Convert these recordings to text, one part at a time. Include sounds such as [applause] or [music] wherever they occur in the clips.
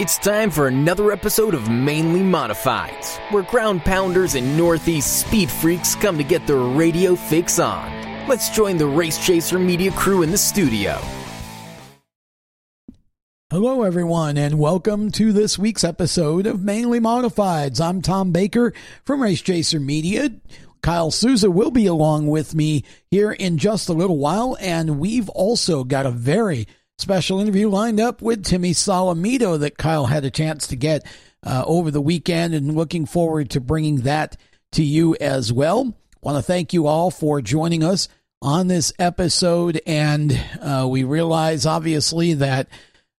It's time for another episode of Mainly Modifieds, where ground pounders and Northeast speed freaks come to get their radio fix on. Let's join the Race Chaser Media crew in the studio. Hello, everyone, and welcome to this week's episode of Mainly Modifieds. I'm Tom Baker from Race Chaser Media. Kyle Souza will be along with me here in just a little while, and we've also got a very special interview lined up with Timmy Solomito that Kyle had a chance to get uh, over the weekend and looking forward to bringing that to you as well. Want to thank you all for joining us on this episode. And uh, we realize, obviously, that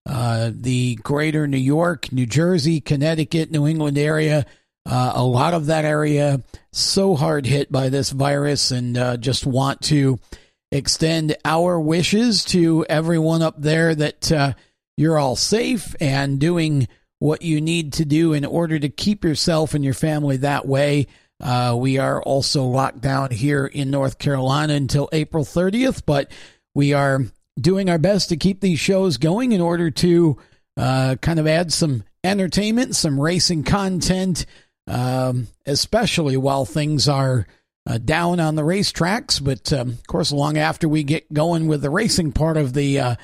uh, the greater New York, New Jersey, Connecticut, New England area, uh, a lot of that area so hard hit by this virus and uh, just want to extend our wishes to everyone up there that uh, you're all safe and doing what you need to do in order to keep yourself and your family that way. Uh, we are also locked down here in North Carolina until April 30th, but we are doing our best to keep these shows going in order to uh, kind of add some entertainment, some racing content, um, especially while things are uh, down on the racetracks. But um, of course, long after we get going with the racing part of the uh,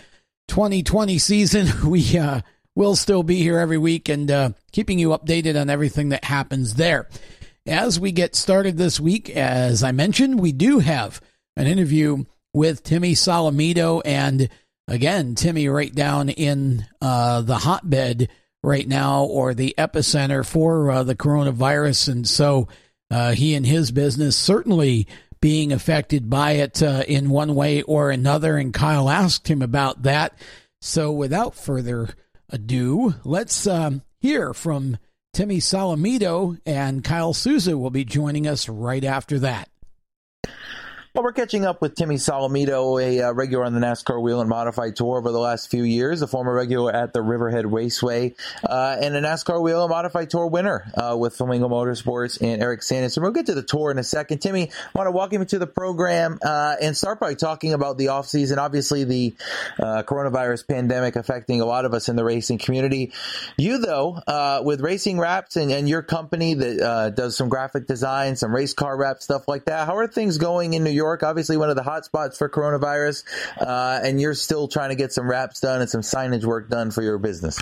2020 season, [laughs] we uh, will still be here every week and uh, keeping you updated on everything that happens there. As we get started this week, as I mentioned, we do have an interview with Timmy Solomito. And again, Timmy, right down in uh, the hotbed right now or the epicenter for uh, the coronavirus. And so, uh, he and his business certainly being affected by it uh, in one way or another. And Kyle asked him about that. So without further ado, let's um, hear from Timmy Solomito, and Kyle Souza will be joining us right after that. Well, we're catching up with Timmy Solomito, a uh, regular on the NASCAR Whelen Modified Tour over the last few years, a former regular at the Riverhead Raceway, uh, and a NASCAR Whelen Modified Tour winner uh, with Flamingo Motorsports and Eric Sanderson. We'll get to the tour in a second. Timmy, I want to welcome you to the program uh, and start by talking about the offseason. Obviously, the uh, coronavirus pandemic affecting a lot of us in the racing community. You, though, uh, with Racing Wrapped and, and, your company that does some graphic design, some race car wrap stuff like that, how are things going in New York? York, obviously one of the hot spots for coronavirus, uh, and you're still trying to get some wraps done and some signage work done for your business.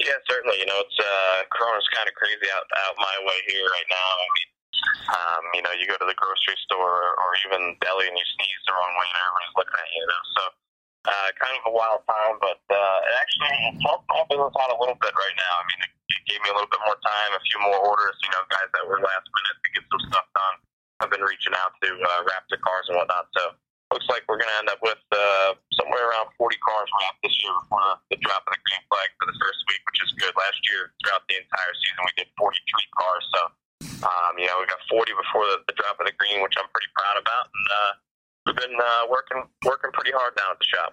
Yeah, certainly. You know, it's uh, Corona's kind of crazy out out my way here right now. I mean, um, you know, you go to the grocery store or even deli and you sneeze the wrong way, and everybody's looking at you. Know, so uh, kind of a wild time, but uh, it actually helped my business out a little bit right now. I mean, it, it gave me a little bit more time, a few more orders. You know, guys that were last minute to get some stuff done. I've been reaching out to uh, Raptor cars and whatnot. So looks like we're going to end up with uh, somewhere around 40 cars wrapped this year before the drop of the green flag for the first week, which is good. Last year, throughout the entire season, we did 43 cars. So, um, you know, we got 40 before the, the drop of the green, which I'm pretty proud about. And uh, we've been uh, working working pretty hard now at the shop.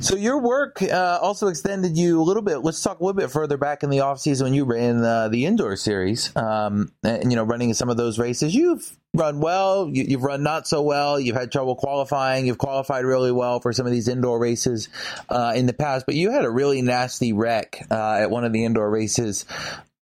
So your work uh, also extended you a little bit. Let's talk a little bit further back in the off season when you ran uh, the indoor series, um, and you know, running some of those races. You've run well, you, have run not so well. You've had trouble qualifying. You've qualified really well for some of these indoor races uh, in the past, but you had a really nasty wreck uh, at one of the indoor races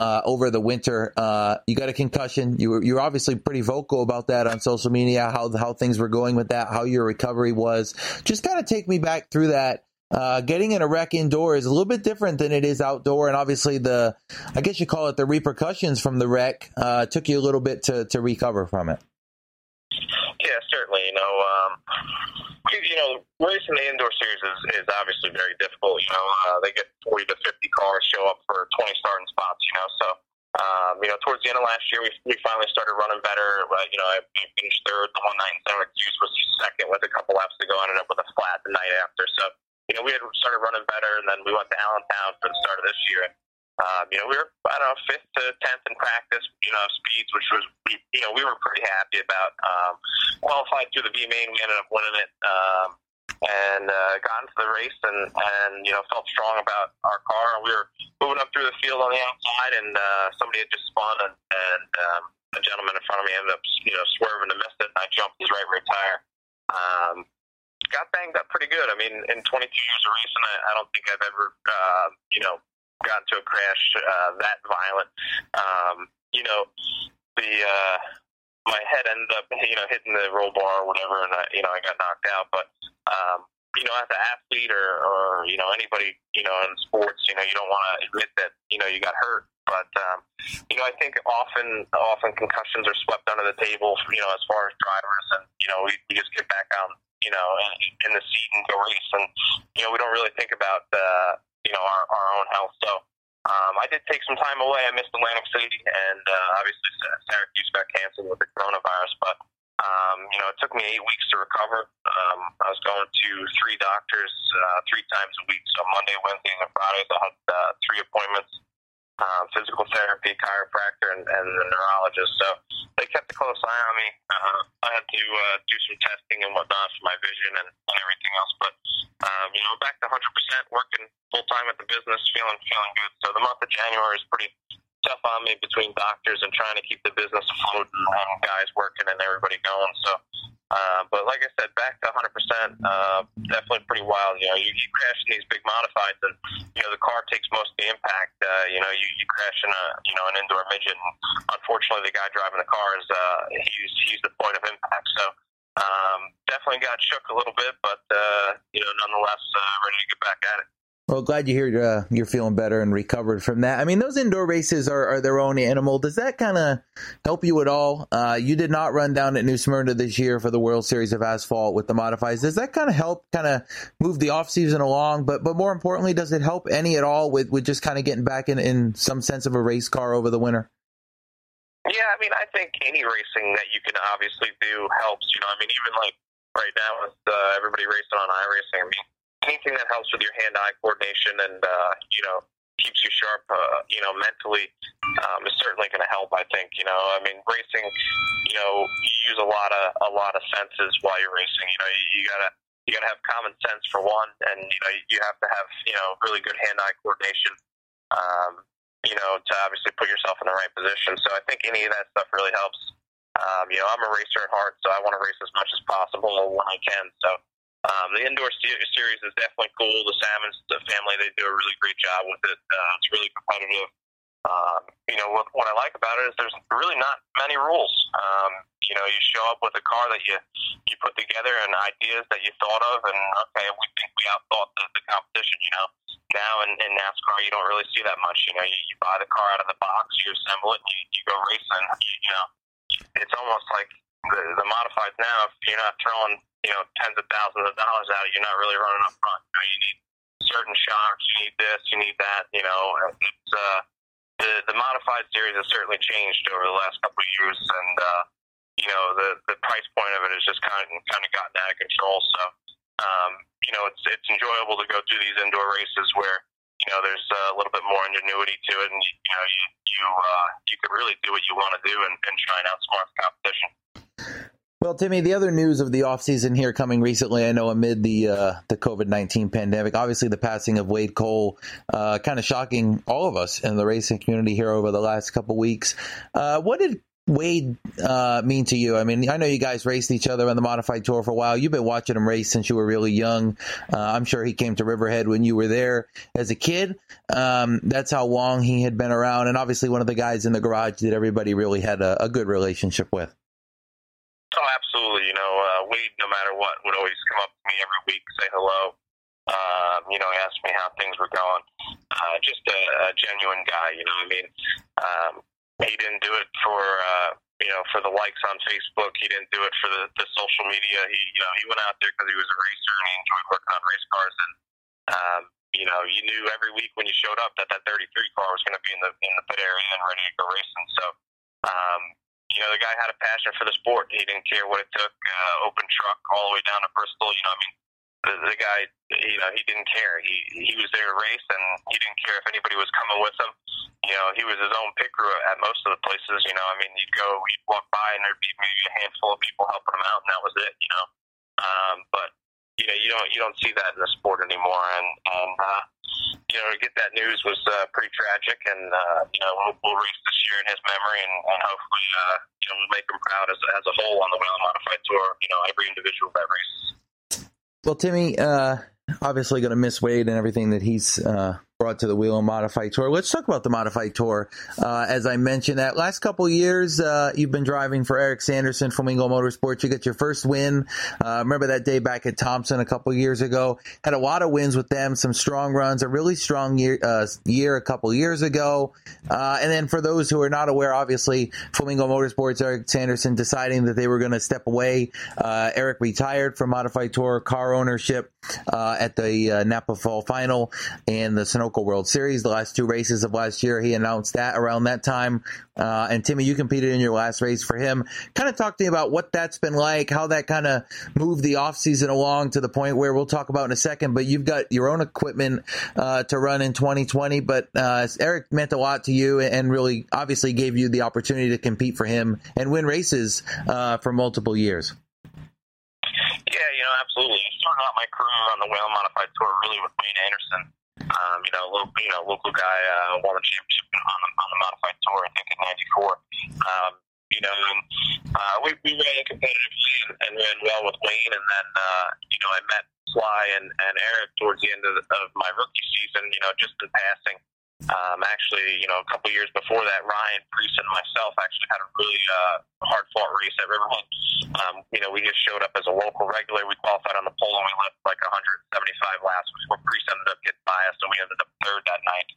uh, over the winter. Uh, you got a concussion. You were you're obviously pretty vocal about that on social media. How how things were going with that. How your recovery was. Just kind of take me back through that. Uh, getting in a wreck indoor is a little bit different than it is outdoor, and obviously the, I guess you call it the repercussions from the wreck, uh, took you a little bit to to recover from it. Yeah, certainly. You know, um, you know, racing the indoor series is, is obviously very difficult. You know, uh, they get 40 to 50 cars show up for 20 starting spots. You know, so um, you know, towards the end of last year, we, we finally started running better. Uh, you know, I finished third. The one night in San Cruz was second with a couple laps to go. I ended up with a flat the night after. So, we had started running better, and then we went to Allentown for the start of this year. Um, you know, we were I don't know fifth to tenth in practice. You know, speeds, which was you know we were pretty happy about. Um, qualified through the B main, we ended up winning it. Um, and uh, got into the race and, and you know felt strong about our car. We were moving up through the field on the outside, and uh, somebody had just spun, and, and um, a gentleman in front of me ended up you know swerving to miss it, and I jumped his right rear tire. Um, got banged up pretty good. I mean, in 22 years of racing, I, I don't think I've ever uh, you know got into a crash uh, that violent. Um, you know, the uh, my head ended up you know hitting the roll bar or whatever, and I, you know I got knocked out. But um, you know, as an athlete or, or you know anybody you know in sports, you know you don't want to admit that you know you got hurt. But um, you know, I think often often concussions are swept under the table. You know, as far as drivers, and you know, we, we just get back on you know in, in the seat and go race, and you know, we don't really think about uh, you know our, our own health. So um, I did take some time away. I missed Atlantic City, and uh, obviously Syracuse got canceled with the coronavirus. But um, you know, it took me eight weeks to recover. Um, I was going to three doctors uh, three times a week, so Monday, Wednesday, and Fridays. I had uh, three appointments um, physical therapy, chiropractor, and, and the neurologist. So they kept a close eye on me. Uh, I had to uh, do some testing and whatnot for my vision and, and everything else. But um, you know, back to 100%, working full time at the business, feeling feeling good. So the month of January is pretty tough on me between doctors and trying to keep the business afloat and, and guys working and everybody going. So uh, but like I said, back to 100%, uh, definitely pretty wild. You know, you, you crash in these big modifieds, and you know the car takes most of the impact. Uh, you know, you, you crash in a you know an indoor midget, and unfortunately, the guy driving the car is uh, he's he's the point of impact. So um, definitely got shook a little bit, but uh, you know, nonetheless, uh, ready to get back at it. Well, glad you hear uh, you're feeling better and recovered from that. I mean, those indoor races are, are their own animal. Does that kind of help you at all? Uh, you did not run down at New Smyrna this year for the World Series of Asphalt with the modifies. Does that kind of help kind of move the off season along? But but more importantly, does it help any at all with, with just kind of getting back in, in some sense of a race car over the winter? Yeah, I mean, I think any racing that you can obviously do helps. You know, I mean, even like right now with uh, everybody racing on iRacing, I mean, anything that helps with your hand-eye coordination and uh, you know keeps you sharp, uh, you know, mentally um, is certainly going to help. I think. You know, I mean, racing, you know, you use a lot of a lot of senses while you're racing. You know, you, you gotta you gotta have common sense for one, and you know, you have to have you know really good hand-eye coordination. Um, you know, to obviously put yourself in the right position. So I think any of that stuff really helps. Um, you know, I'm a racer at heart, so I want to race as much as possible when I can. So um, the indoor series is definitely cool. The Sammons, the family, they do a really great job with it. Uh, it's really competitive. Um, you know what, what I like about it is there's really not many rules. Um, you know, you show up with a car that you you put together and ideas that you thought of, and okay, we think we outthought the, the competition. You know, now in, in NASCAR you don't really see that much. You know, you, you buy the car out of the box, you assemble it, and you, you go racing. You, you know, it's almost like the, the modifieds now. If you're not throwing you know tens of thousands of dollars out, you're not really running up front. You know, you need certain shocks, you need this, you need that. You know, it's uh, the the modified series has certainly changed over the last couple of years, and uh, you know the the price point of it has just kind of kind of gotten out of control. So um, you know, it's it's enjoyable to go through these indoor races where you know there's a little bit more ingenuity to it, and you know you you uh, you can really do what you want to do and, and try and outsmart the competition. Well, Timmy, the other news of the offseason here coming recently, I know amid the uh, the COVID nineteen pandemic, obviously the passing of Wade Cole, uh, kind of shocking all of us in the racing community here over the last couple weeks. Uh, what did Wade uh, mean to you? I mean, I know you guys raced each other on the modified tour for a while. You've been watching him race since you were really young. Uh, I'm sure he came to Riverhead when you were there as a kid. Um, that's how long he had been around, and obviously one of the guys in the garage that everybody really had a, a good relationship with. Oh, absolutely. You know, uh, Wade, no matter what, would always come up to me every week, say hello. Um, you know, ask me how things were going. Uh, just a, a genuine guy. You know, I mean, um, he didn't do it for uh, you know for the likes on Facebook. He didn't do it for the, the social media. He you know he went out there because he was a racer and he enjoyed working on race cars. And um, you know, you knew every week when you showed up that that 33 car was going to be in the in the pit area and ready to go racing. So. Um, you know, the guy had a passion for the sport. He didn't care what it took. Uh, open truck all the way down to Bristol. You know, I mean, the, the guy, you know, he didn't care. He he was there to race, and he didn't care if anybody was coming with him. You know, he was his own pit crew at most of the places. You know, I mean, you'd go, you'd walk by, and there'd be maybe a handful of people helping him out, and that was it. You know, um, but you know, you don't you don't see that in the sport anymore, and and uh, you know, to get that news was uh, pretty tragic, and uh, you know, we'll, we'll race this year in his memory, and, and hopefully, uh, you know, we'll make him proud as, as a whole on the Whelen Modified Tour. You know, every individual that races. Well, Timmy, uh, obviously going to miss Wade and everything that he's uh, brought to the Whelen Modified Tour. Let's talk about the Modified Tour. Uh, as I mentioned, that last couple years, uh, you've been driving for Eric Sanderson from Flamingo Motorsports. You get your first win. Uh, remember that day back at Thompson a couple years ago? Had a lot of wins with them, some strong runs, a really strong year, uh, year a couple years ago. Uh, and then for those who are not aware, obviously, Flamingo Motorsports, Eric Sanderson deciding that they were going to step away. Uh, Eric retired from Modified Tour car ownership at the Napa Fall Final and the Sunoco World Series, the last two races of last year. He announced that around that time. Uh, and Timmy, you competed in your last race for him. Kind of talk to me about what that's been like, how that kind of moved the offseason along to the point where we'll talk about in a second. But you've got your own equipment uh, to run in 2020. But uh, Eric meant a lot to you and really obviously gave you the opportunity to compete for him and win races uh, for multiple years. Yeah, you know, absolutely. I started out my career on the Whelen Modified Tour really with Wayne Anderson. Um, you know, local, you know, local guy uh, won the championship on the, on the modified tour, I think in '94. Um, you know, and uh, we, we ran competitively and, and ran well with Wayne, and then uh, you know I met Sly and, and Eric towards the end of, of my rookie season. You know, just in passing. Um, actually, you know, a couple years before that, Ryan Preece and myself actually had a really uh, hard fought race at Riverhead. Um, you know, we just showed up as a local regular. We qualified on the pole and we left like 175 laps before Preece ended up getting us, and we ended up third that night.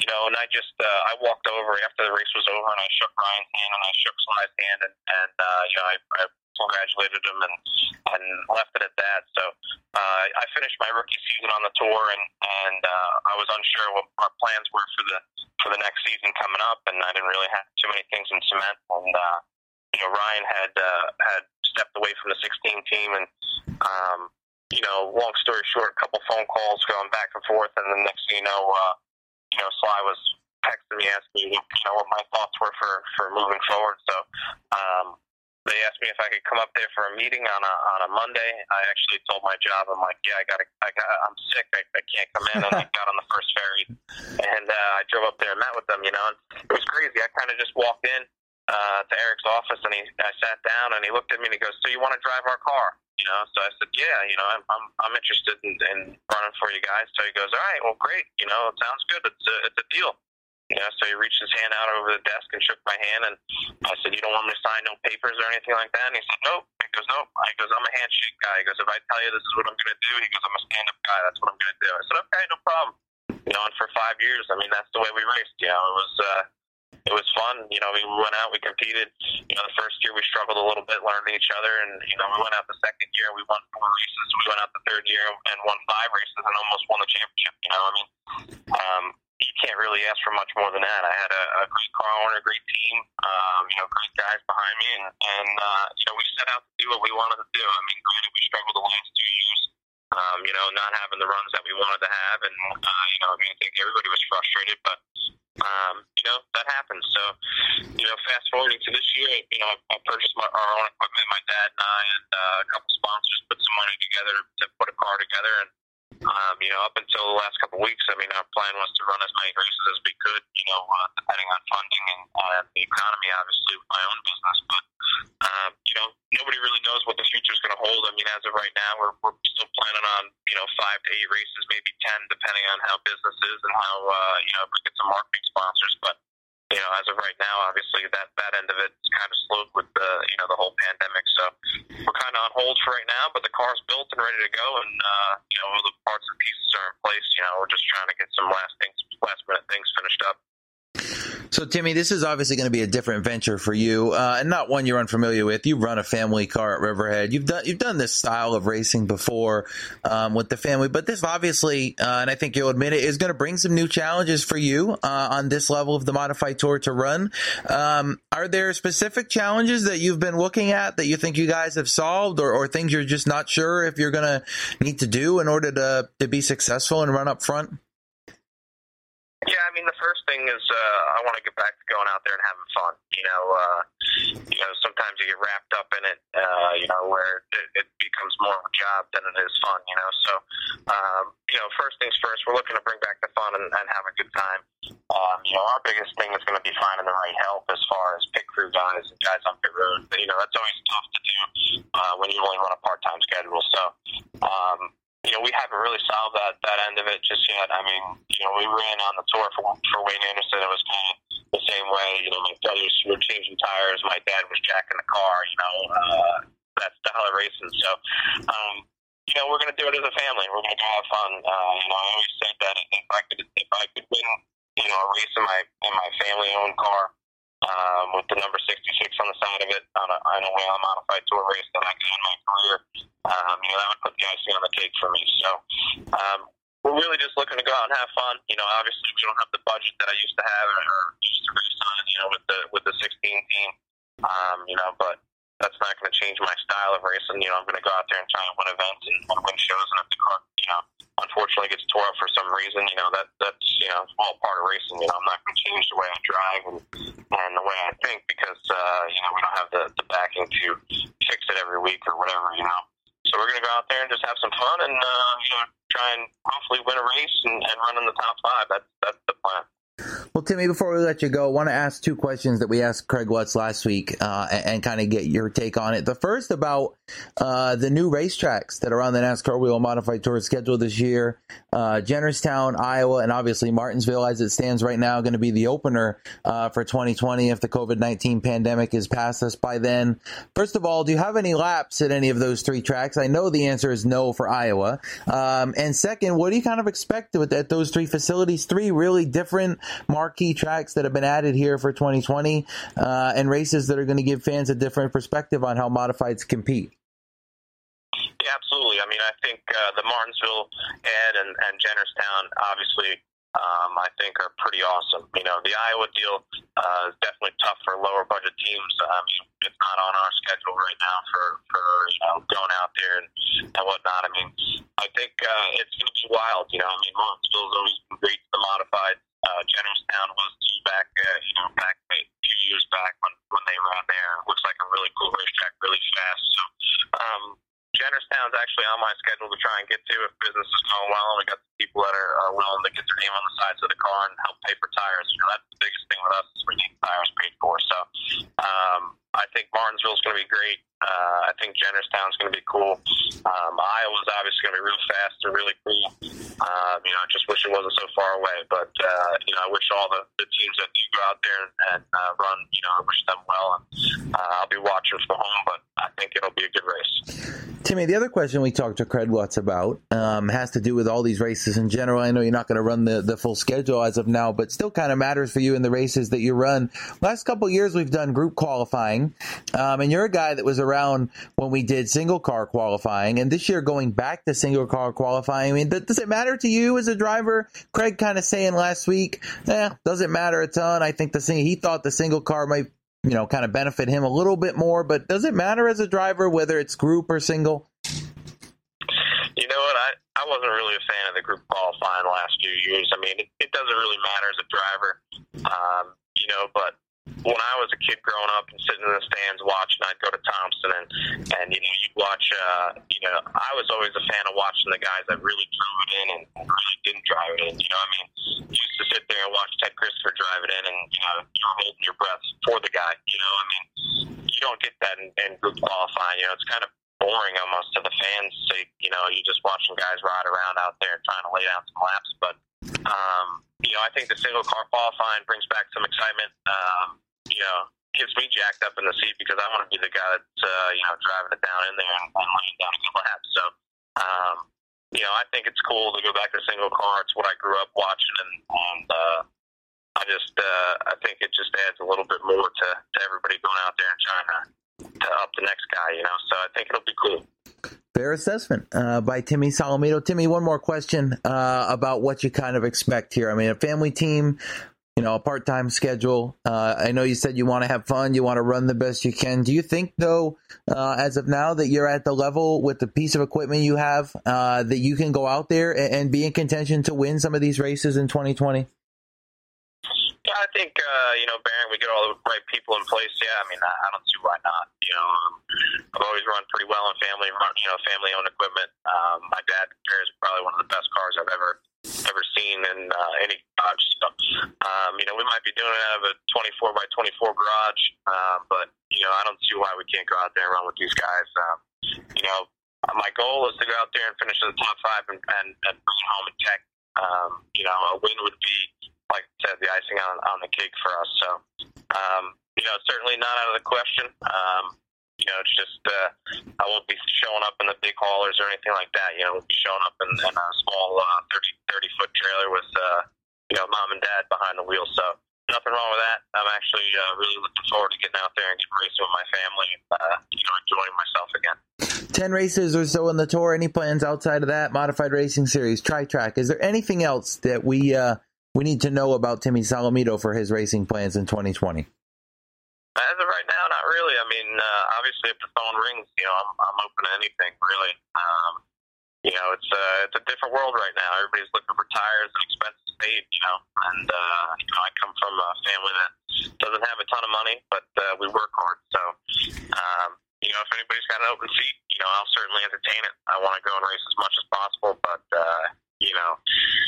You know, and I just uh, I walked over after the race was over and I shook Ryan's hand and I shook Sly's hand and and uh, you know I, I congratulated him and and left it at that. So uh, I finished my rookie season on the tour, and and uh, I was unsure what our plans were for the for the next season coming up, and I didn't really have too many things in cement. And uh, you know, Ryan had uh, had stepped away from the 16 team, and um, you know, long story short, a couple phone calls going back and forth, and the next thing you know, uh, you know, Sly was texting me asking me, you know, what my thoughts were for for moving forward. So. Um, they asked me if I could come up there for a meeting on a on a Monday. I actually told my job, I'm like, yeah, I got, I got, I'm sick, I, I can't come in. And I [laughs] got on the first ferry, and uh, I drove up there and met with them. You know, and it was crazy. I kind of just walked in uh, to Eric's office, and he, I sat down, and he looked at me and he goes, "So you want to drive our car?" You know, so I said, "Yeah, you know, I'm I'm, I'm interested in, in running for you guys." So he goes, "All right, well, great. You know, it sounds good. It's a it's a deal." You know, so he reached his hand out over the desk and shook my hand, and I said, "You don't want me to sign no papers or anything like that?" And he said, "Nope." He goes, "Nope." He goes, "I'm a handshake guy." He goes, "If I tell you this is what I'm going to do," he goes, "I'm a stand-up guy. That's what I'm going to do." I said, "Okay, no problem." You know, and for five years, I mean, that's the way we raced. You know, it was uh, it was fun. You know, we went out, we competed. You know, the first year we struggled a little bit learning each other, and you know, we went out the second year, we won four races. We went out the third year and won five races and almost won the championship. You know, I mean, um, you can't really ask for much more than that. I had a, a great car owner, a great team, um, you know, great guys behind me, and, and uh, you know, we set out to do what we wanted to do. I mean, granted, we struggled the last two years, um, you know, not having the runs that we wanted to have, and uh, you know, I mean, I think everybody was frustrated, but um, you know, that happens. So, you know, fast forwarding to this year, you know, I, I purchased my, our own equipment, my dad and I, and uh, a couple sponsors put some money together to put a car together, and um, you know, up until the last couple of weeks, I mean, our plan was to run as many races as we could, you know, uh, depending on funding and uh, the economy, obviously, with my own business. But, um, you know, nobody really knows what the future is going to hold. I mean, as of right now, we're, we're still planning on, you know, five to eight races, maybe 10, depending on how business is and how, uh, you know, if we get some marketing sponsors. But, you know, as of right now, obviously that that end of it is kind of slowed with the you know the whole pandemic. So we're kind of on hold for right now, but the car's built and ready to go, and uh, you know all the parts and pieces are in place. You know, we're just trying to get some last things, last minute things finished up. So, Timmy, this is obviously going to be a different venture for you, uh, and not one you're unfamiliar with. You run a family car at Riverhead. You've done you've done this style of racing before um, with the family, but this obviously, uh, and I think you'll admit it, is going to bring some new challenges for you uh, on this level of the modified tour to run. Um, are there specific challenges that you've been looking at that you think you guys have solved, or, or things you're just not sure if you're going to need to do in order to to be successful and run up front? Yeah, I mean, the first thing is uh, I want to get back to going out there and having fun. You know, uh, you know, sometimes you get wrapped up in it. Uh, you know, where it, it becomes more of a job than it is fun. You know, so um, you know, first things first, we're looking to bring back the fun and, and have a good time. Um, you know, our biggest thing is going to be finding the right help as far as pit crew guys and guys on pit road. You know, that's always tough to do uh, when you only run a part time schedule. So. Um, you know, we haven't really solved that that end of it just yet. I mean, you know, we ran on the tour for for Wayne Anderson. It was kind of the same way. You know, my brothers were changing tires. My dad was jacking the car. You know, uh, that style of racing. So, um, you know, we're going to do it as a family. We're going to have fun. Uh, you know, I always said that if I could if I could win, you know, a race in my in my family owned car. Um, with the number 66 on the side of it on a, on a Whelen modified tour race that I got in my career, um, you know, that would put the icing on the cake for me. So, um, we're really just looking to go out and have fun. You know, obviously we don't have the budget that I used to have or used to race on, you know, with the with the 16 team. Um, you know, but that's not going to change my style of racing. You know, I'm going to go out there and try and win events and win shows, and if the car, you know, unfortunately gets tore up for some reason, you know, that that's you know all part of racing. You know, I'm not going to change the way I drive and, and the way I think because uh, you know we don't have the the backing to fix it every week or whatever. You know. So we're going to go out there and just have some fun and uh, you know try and hopefully win a race and, and run in the top five. That's that's the plan. Well, Timmy, before we let you go, I want to ask two questions that we asked Craig Watts last week uh, and, and kind of get your take on it. The first about uh, the new racetracks that are on the NASCAR Whelen Modified Tour schedule this year. Uh, Jennerstown, Iowa, and obviously Martinsville, as it stands right now, going to be the opener uh, for 2020 if the COVID 19 pandemic is past us by then. First of all, do you have any laps at any of those three tracks? I know the answer is no for Iowa. Um, and second, what do you kind of expect with, at those three facilities? Three really different marquee tracks that have been added here for 2020 uh, and races that are going to give fans a different perspective on how modifieds compete. Absolutely. I mean, I think uh, the Martinsville Ed and, and Jennerstown obviously um, I think are pretty awesome. You know, the Iowa deal uh, is definitely tough for lower budget teams. I mean, it's not on our schedule right now for for you know going out there and, and whatnot. I mean, I think uh, it's going to be wild. You know, I mean, Martinsville's always been great to the modified. Uh, Jennerstown was back, uh, you know, back a few years back when when they were out there. Looks like a really cool racetrack, really fast. Actually on my schedule to try and get to if business is going well and we got people that are, are willing to get their name on the sides of the car and help pay for tires. You know, that's the biggest thing with us is we need tires paid for. So um, I think Martinsville's going to be great. Uh, I think Jennerstown's going to be cool. Um, Iowa's obviously going to be real fast and really cool. Um, you know, I just wish it wasn't so far away. But uh, you know, I wish all the, the teams that do go out there and, and uh, run, you know, I wish them well. And uh, I'll be watching from home, but I think it'll be a good race. Timmy, the other question we talked to Craig Watts about um, has to do with all these races in general. I know you're not going to run the, the full schedule as of now, but still kind of matters for you in the races that you run. Last couple years, we've done group qualifying, um, and you're a guy that was around when we did single car qualifying, and this year going back to single car qualifying. I mean, th- does it matter to you as a driver? Craig kind of saying last week, eh, doesn't matter a ton. I think the sing- he thought the single car might you know, kind of benefit him a little bit more. But does it matter as a driver whether it's group or single? You know what? I, I wasn't really a fan of the group qualifying the last few years. I mean, it, it doesn't really matter as a driver, um, you know, but when I was a kid growing up and sitting in the stands watching, I'd go to Thompson and and you know you'd watch. Uh, you know, I was always a fan of watching the guys that really drove it in and really didn't drive it in. You know, I mean, you used to sit there and watch Ted Christopher drive it in, and you know you're holding your breath for the guy. You know, I mean, you don't get that in, in group qualifying. You know, it's kind of boring almost to the fans' sake. You know, you're just watching guys ride around out there trying to lay down some laps, but. Um, you know, I think the single car qualifying brings back some excitement. Um, you know, gets me jacked up in the seat because I want to be the guy that's uh, you know driving it down in there and, and laying down a laps. So, um, you know, I think it's cool to go back to single car. It's what I grew up watching, and, and uh, I just uh, I think it just adds a little bit more to, to everybody going out there and trying to, to up the next guy. You know, so I think it'll be cool. Fair assessment uh, by Timmy Solomito. Timmy, one more question uh, about what you kind of expect here. I mean, a family team, you know, a part time schedule. Uh, I know you said you want to have fun, you want to run the best you can. Do you think, though, uh, as of now, that you're at the level with the piece of equipment you have uh, that you can go out there and, and, be in contention to win some of these races in 2020? Yeah, I think uh, you know, Baron, we get all the right people in place. Yeah, I mean, I, I don't see why not. You know, um, I've always run pretty well in family, you know, family-owned equipment. Um, my dad is probably one of the best cars I've ever ever seen in uh, any garage. So, um, you know, we might be doing it out of a 24 by 24 garage, uh, but you know, I don't see why we can't go out there and run with these guys. Um, you know, my goal is to go out there and finish in the top five and, and, and bring home in tech. Um, you know, a win would be, like I said, the icing on, on the cake for us. So, um, you know, certainly not out of the question. Um, you know, it's just uh, I won't be showing up in the big haulers or anything like that. You know, we'll be showing up in, in a small uh, 30, 30 foot trailer with, uh, you know, mom and dad behind the wheel. So nothing wrong with that. I'm actually uh, really looking forward to getting out there and getting racing with my family uh, you know, enjoying myself again. 10 races or so on the tour. Any plans outside of that? Modified Racing Series, Tri Track. Is there anything else that we, uh, we need to know about Timmy Solomito for his racing plans in 2020? As of right now, not really. I mean, uh, obviously, if the phone rings, you know, I'm, I'm open to anything, really. Um, you know, it's a uh, it's a different world right now. Everybody's looking for tires and expenses paid. You know, and uh, you know, I come from a family that doesn't have a ton of money, but uh, we work hard. So, um, you know, if anybody's got an open seat, you know, I'll certainly entertain it. I want to go and race as much as possible, but uh, you know,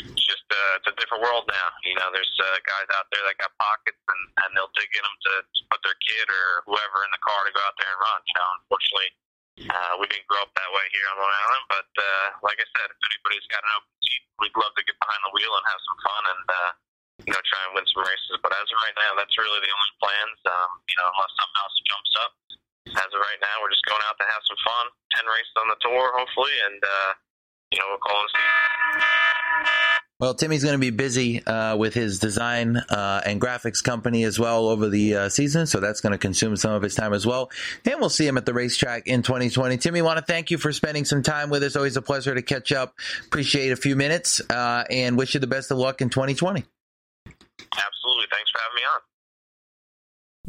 it's just uh, it's a different world now. You know, there's uh, guys out there that got pockets and, and they'll dig in them to, to put their kid or whoever in the car to go out there and run. You know, unfortunately, uh, we didn't grow up that way here on Long Island. But uh, like I said, if anybody's got an open seat, we'd love to get behind the wheel and have some fun and uh, you know try and win some races. But as of right now, that's really the only plans. Um, you know, unless something else jumps up. As of right now, we're just going out to have some fun. Ten races on the tour, hopefully, and. Uh, you know, we'll call and see. Well, Timmy's going to be busy uh, with his design uh, and graphics company as well over the uh, season, so that's going to consume some of his time as well. And we'll see him at the racetrack in 2020. Timmy, want to thank you for spending some time with us. Always a pleasure to catch up. Appreciate a few minutes, uh, and wish you the best of luck in 2020. Absolutely. Thanks for having me on.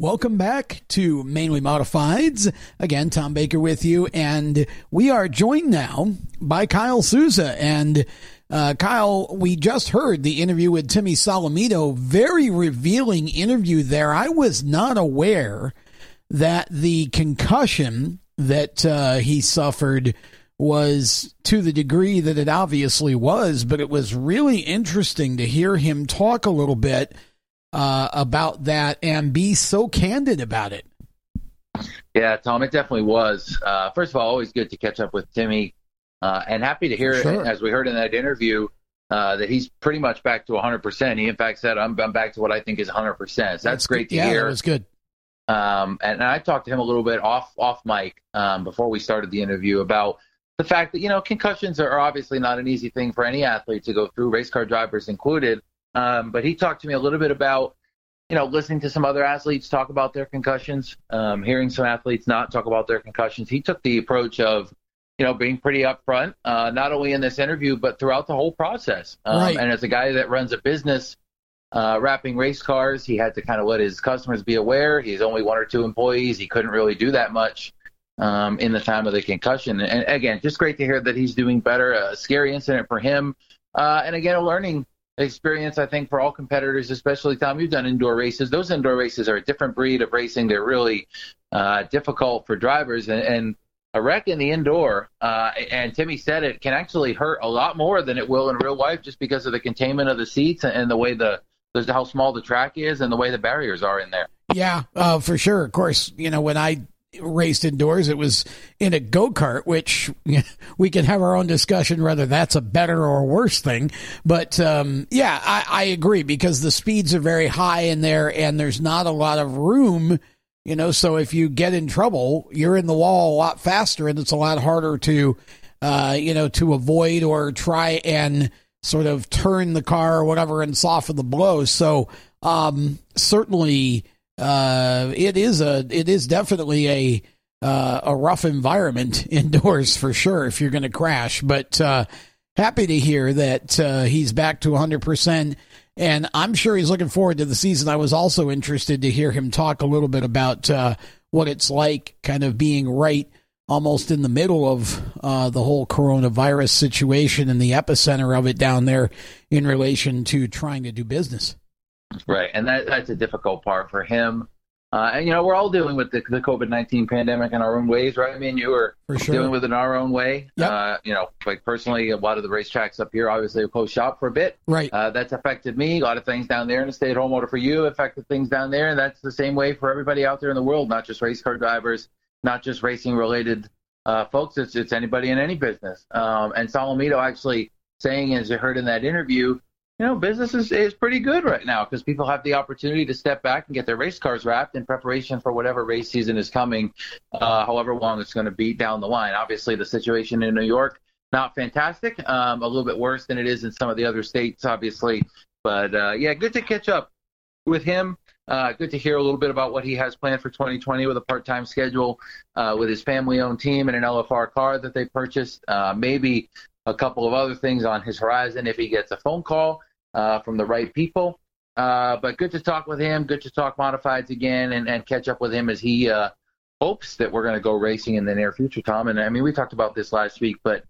Welcome back to Mainly Modifieds. Again, Tom Baker with you, and we are joined now by Kyle Souza. And uh, Kyle, we just heard the interview with Timmy Solomito. Very revealing interview there. I was not aware that the concussion that uh, he suffered was to the degree that it obviously was, but it was really interesting to hear him talk a little bit uh, about that and be so candid about it. Yeah, Tom, it definitely was. Uh, first of all, always good to catch up with Timmy, uh, and happy to hear, sure. as we heard in that interview, uh, that he's pretty much back to 100%. He, in fact, said, I'm, I'm back to what I think is 100%. So that's, that's great good. to yeah, hear. That was good. Um, and, and, I talked to him a little bit off off mic um, before we started the interview about the fact that you know concussions are obviously not an easy thing for any athlete to go through, race car drivers included. Um, but he talked to me a little bit about, you know, listening to some other athletes talk about their concussions, um, hearing some athletes not talk about their concussions. He took the approach of, you know, being pretty upfront, uh, not only in this interview but throughout the whole process. Um, right. And as a guy that runs a business uh, wrapping race cars, he had to kind of let his customers be aware. He's only one or two employees. He couldn't really do that much um, in the time of the concussion. And again, just great to hear that he's doing better. A scary incident for him. Uh, and again, a learning experience, I think, for all competitors, especially Tom. You've done indoor races. Those indoor races are a different breed of racing. They're really uh, difficult for drivers, and, and, a wreck in the indoor, uh, and Timmy said it can actually hurt a lot more than it will in real life, just because of the containment of the seats and the way the how small the track is and the way the barriers are in there. Yeah, uh, for sure. Of course, you know when I raced indoors. It was in a go kart, which [laughs] we can have our own discussion whether that's a better or worse thing. But um, yeah, I, I, agree because the speeds are very high in there, and there's not a lot of room. You know, so if you get in trouble, you're in the wall a lot faster, and it's a lot harder to, uh, you know, to avoid or try and sort of turn the car or whatever and soften the blows. So um, certainly uh, it is a it is definitely a uh, a rough environment [laughs] indoors for sure if you're going to crash. But uh, happy to hear that uh, he's back to 100 percent, and I'm sure he's looking forward to the season. I was also interested to hear him talk a little bit about uh, what it's like, kind of being right almost in the middle of uh, the whole coronavirus situation and the epicenter of it down there in relation to trying to do business. Right, and that that's a difficult part for him. Uh, and you know, we're all dealing with the, the COVID nineteen pandemic in our own ways, right? I mean, you are sure. dealing with it in our own way. Yep. Uh, you know, like personally, a lot of the racetracks up here, obviously, closed shop for a bit. Right. Uh, that's affected me. A lot of things down there, and a stay at home order for you affected things down there, and that's the same way for everybody out there in the world, not just race car drivers, not just racing related uh, folks, it's it's anybody in any business. Um, and Solomito actually saying, as you heard in that interview, you know, business is, is pretty good right now because people have the opportunity to step back and get their race cars wrapped in preparation for whatever race season is coming, uh, however long it's going to be down the line. Obviously, the situation in New York not fantastic, um, a little bit worse than it is in some of the other states, obviously. But uh, yeah, good to catch up with him. Uh, good to hear a little bit about what he has planned for 2020 with a part-time schedule, uh, with his family-owned team and an LFR car that they purchased. Uh, maybe a couple of other things on his horizon if he gets a phone call uh, from the right people. Uh, but good to talk with him. Good to talk modifieds again and, and catch up with him as he uh, hopes that we're going to go racing in the near future, Tom. And I mean, we talked about this last week, but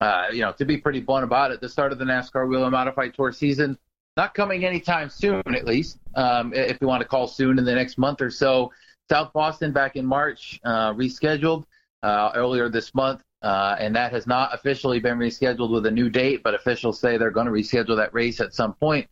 uh, you know, to be pretty blunt about it, the start of the NASCAR Whelen Modified Tour season not coming anytime soon, at least. Um, if you want to call soon in the next month or so. South Boston back in March, uh, rescheduled uh, earlier this month, uh, and that has not officially been rescheduled with a new date, but officials say they're going to reschedule that race at some point.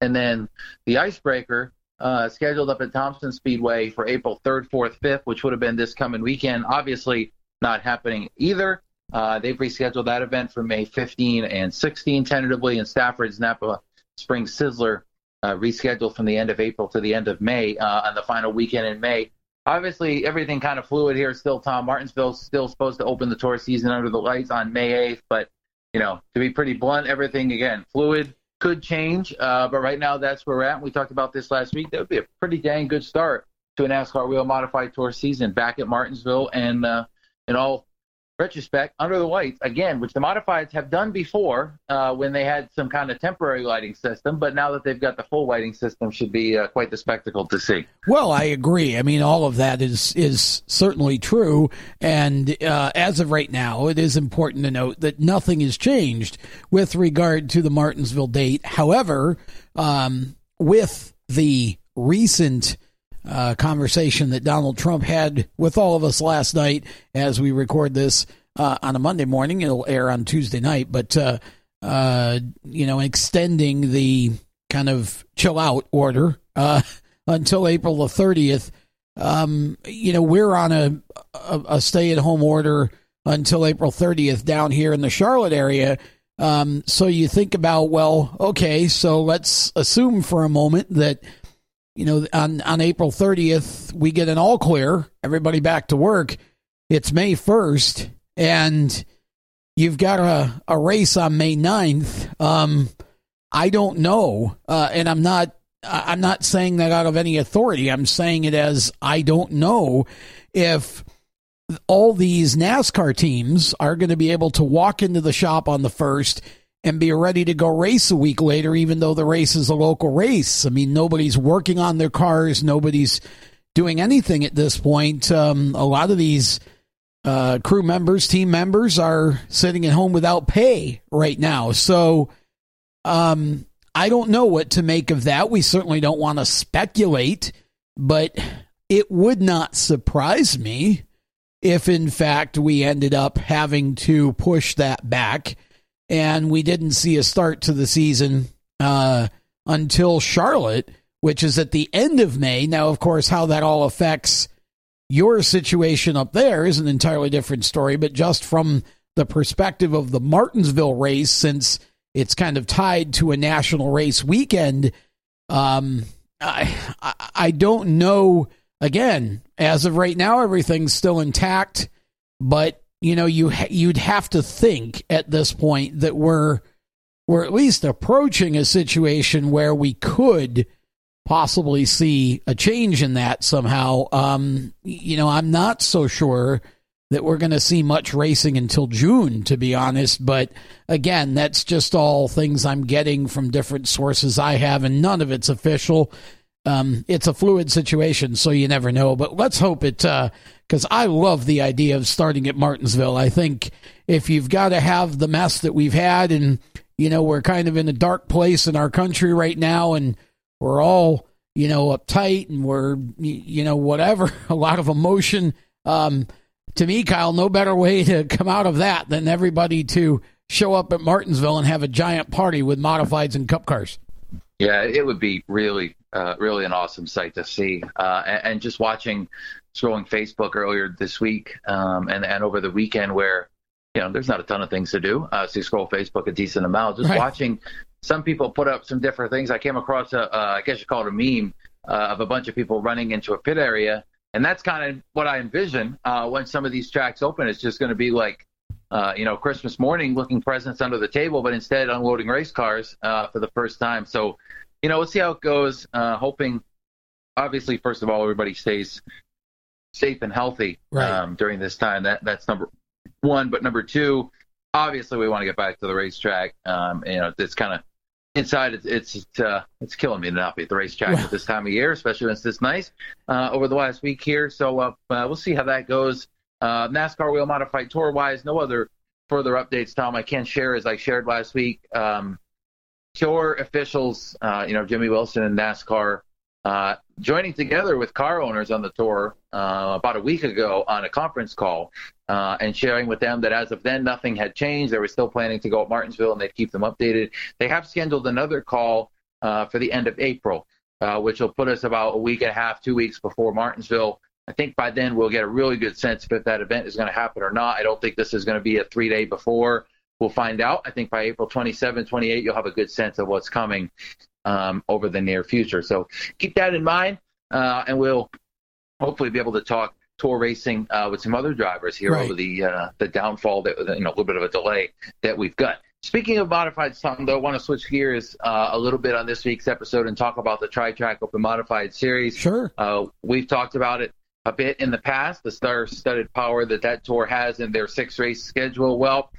And then the Icebreaker uh, scheduled up at Thompson Speedway for April 3rd, 4th, 5th, which would have been this coming weekend. Obviously, not happening either. Uh, they've rescheduled that event for May 15 and 16 tentatively, and Stafford's Napa Spring Sizzler uh, rescheduled from the end of April to the end of May uh, on the final weekend in May. Obviously, everything kind of fluid here still. Tom Martinsville's still supposed to open the tour season under the lights on May 8th, but you know, to be pretty blunt, everything again fluid could change. Uh, but right now, that's where we're at. We talked about this last week. That would be a pretty dang good start to a NASCAR Whelen Modified Tour season back at Martinsville, and uh, in all retrospect, under the lights again, which the modifieds have done before uh, when they had some kind of temporary lighting system. But now that they've got the full lighting system, should be uh, quite the spectacle to see. Well, I agree. I mean, all of that is is certainly true. And uh, as of right now, it is important to note that nothing has changed with regard to the Martinsville date. However, um, with the recent uh, conversation that Donald Trump had with all of us last night as we record this uh, on a Monday morning. It'll air on Tuesday night, but uh, uh you know, extending the kind of chill out order uh, [laughs] until April the thirtieth. Um, you know, we're on a a, a stay at home order until April thirtieth down here in the Charlotte area. Um, so you think about, well, okay, so let's assume for a moment that you know, on, on April 30th, we get an all clear, everybody back to work. It's May 1st, and you've got a, a race on May 9th. Um, I don't know, uh, and I'm not I'm not saying that out of any authority. I'm saying it as I don't know if all these NASCAR teams are going to be able to walk into the shop on the first and be ready to go race a week later, even though the race is a local race. I mean, nobody's working on their cars, nobody's doing anything at this point. Um, a lot of these uh, crew members, team members are sitting at home without pay right now. So um, I don't know what to make of that. We certainly don't want to speculate, but it would not surprise me if, in fact, we ended up having to push that back and we didn't see a start to the season uh, until Charlotte, which is at the end of May. Now, of course, how that all affects your situation up there is an entirely different story, but just from the perspective of the Martinsville race, since it's kind of tied to a national race weekend, um, I, I don't know. Again, as of right now, everything's still intact, but you know, you you'd have to think at this point that we're we're at least approaching a situation where we could possibly see a change in that somehow. Um, you know, I'm not so sure that we're going to see much racing until June, to be honest. But again, that's just all things I'm getting from different sources I have, and none of it's official. Um, it's a fluid situation, so you never know. But let's hope it uh, because I love the idea of starting at Martinsville. I think if you've got to have the mess that we've had, and you know we're kind of in a dark place in our country right now, and we're all you know uptight and we're you know whatever, [laughs] a lot of emotion. Um, to me, Kyle, no better way to come out of that than everybody to show up at Martinsville and have a giant party with modifieds and cup cars. Yeah, it would be really, uh, really an awesome sight to see. Uh, and, and, just watching, scrolling Facebook earlier this week um, and, and over the weekend where, you know, there's not a ton of things to do. Uh, so you scroll Facebook a decent amount. Just right. watching some people put up some different things. I came across a, I guess you call it a meme uh, of a bunch of people running into a pit area. And that's kind of what I envision uh, when some of these tracks open. It's just going to be like, uh, you know, Christmas morning looking presents under the table, but instead unloading race cars uh, for the first time. So, you know, we'll see how it goes. Uh, hoping, obviously, first of all, everybody stays safe and healthy right. um, during this time. That that's number one. But number two, obviously, we want to get back to the racetrack. Um, you know, it's kind of inside. It's it's uh, it's killing me to not be at the racetrack at this time of year, especially when it's this nice uh, over the last week here. So uh, we'll see how that goes. Uh, NASCAR Whelen modified tour wise, no other further updates, Tom. I can share as I shared last week. Um, tour officials, uh, you know, Jimmy Wilson and NASCAR, uh, joining together with car owners on the tour uh, about a week ago on a conference call uh, and sharing with them that as of then nothing had changed. They were still planning to go at Martinsville and they'd keep them updated. They have scheduled another call uh, for the end of April, uh, which will put us about a week and a half, two weeks before Martinsville. I think by then we'll get a really good sense if that event is going to happen or not. I don't think this is going to be a three day before. We'll find out. I think by April 27, 28, you'll have a good sense of what's coming um, over the near future. So keep that in mind, uh, and we'll hopefully be able to talk tour racing uh, with some other drivers here right. over the uh, the downfall that you know a little bit of a delay that we've got. Speaking of modified something, though, I want to switch gears uh, a little bit on this week's episode and talk about the Tri Track Open Modified Series. Sure. Uh, we've talked about it a bit in the past, the star-studded power that that tour has in their six-race schedule. Well,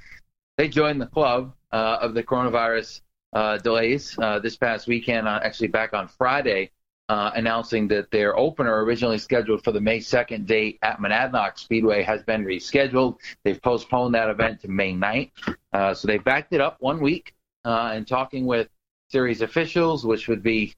they joined the club uh, of the coronavirus uh, delays uh, this past weekend, uh, actually back on Friday, uh, announcing that their opener, originally scheduled for the May 2nd date at Monadnock Speedway, has been rescheduled. They've postponed that event to May 9th. Uh, so they backed it up one week. and talking with series officials, which would be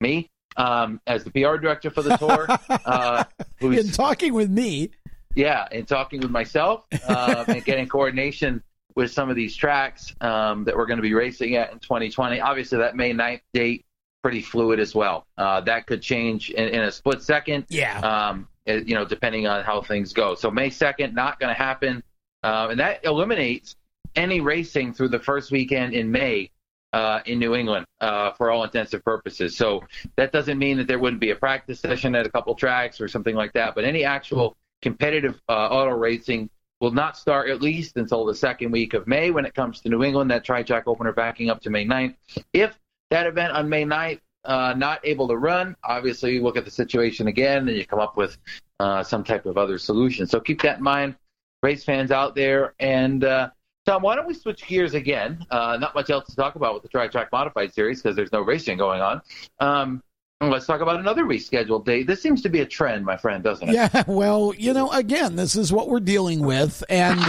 me, um, as the PR director for the tour. [laughs] Uh, in talking with me. Yeah, in talking with myself uh, and getting coordination with some of these tracks um, that we're going to be racing at in 2020. Obviously, that May 9th date pretty fluid as well. Uh, that could change in, in, a split second. Yeah. Um, you know, depending on how things go. So May 2nd, not going to happen, uh, and that eliminates any racing through the first weekend in May uh, in New England uh, for all intents and purposes. So that doesn't mean that there wouldn't be a practice session at a couple tracks or something like that. But any actual competitive uh, auto racing will not start at least until the second week of May when it comes to New England. That tri track opener backing up to May 9th. If that event on May 9th uh, not able to run, obviously you look at the situation again and you come up with uh, some type of other solution. So keep that in mind, race fans out there, and uh, Tom, why don't we switch gears again? Uh, not much else to talk about with the Tri Track Modified Series because there's no racing going on. Um, let's talk about another rescheduled date. This seems to be a trend, my friend, doesn't it? Yeah. Well, you know, again, this is what we're dealing with, and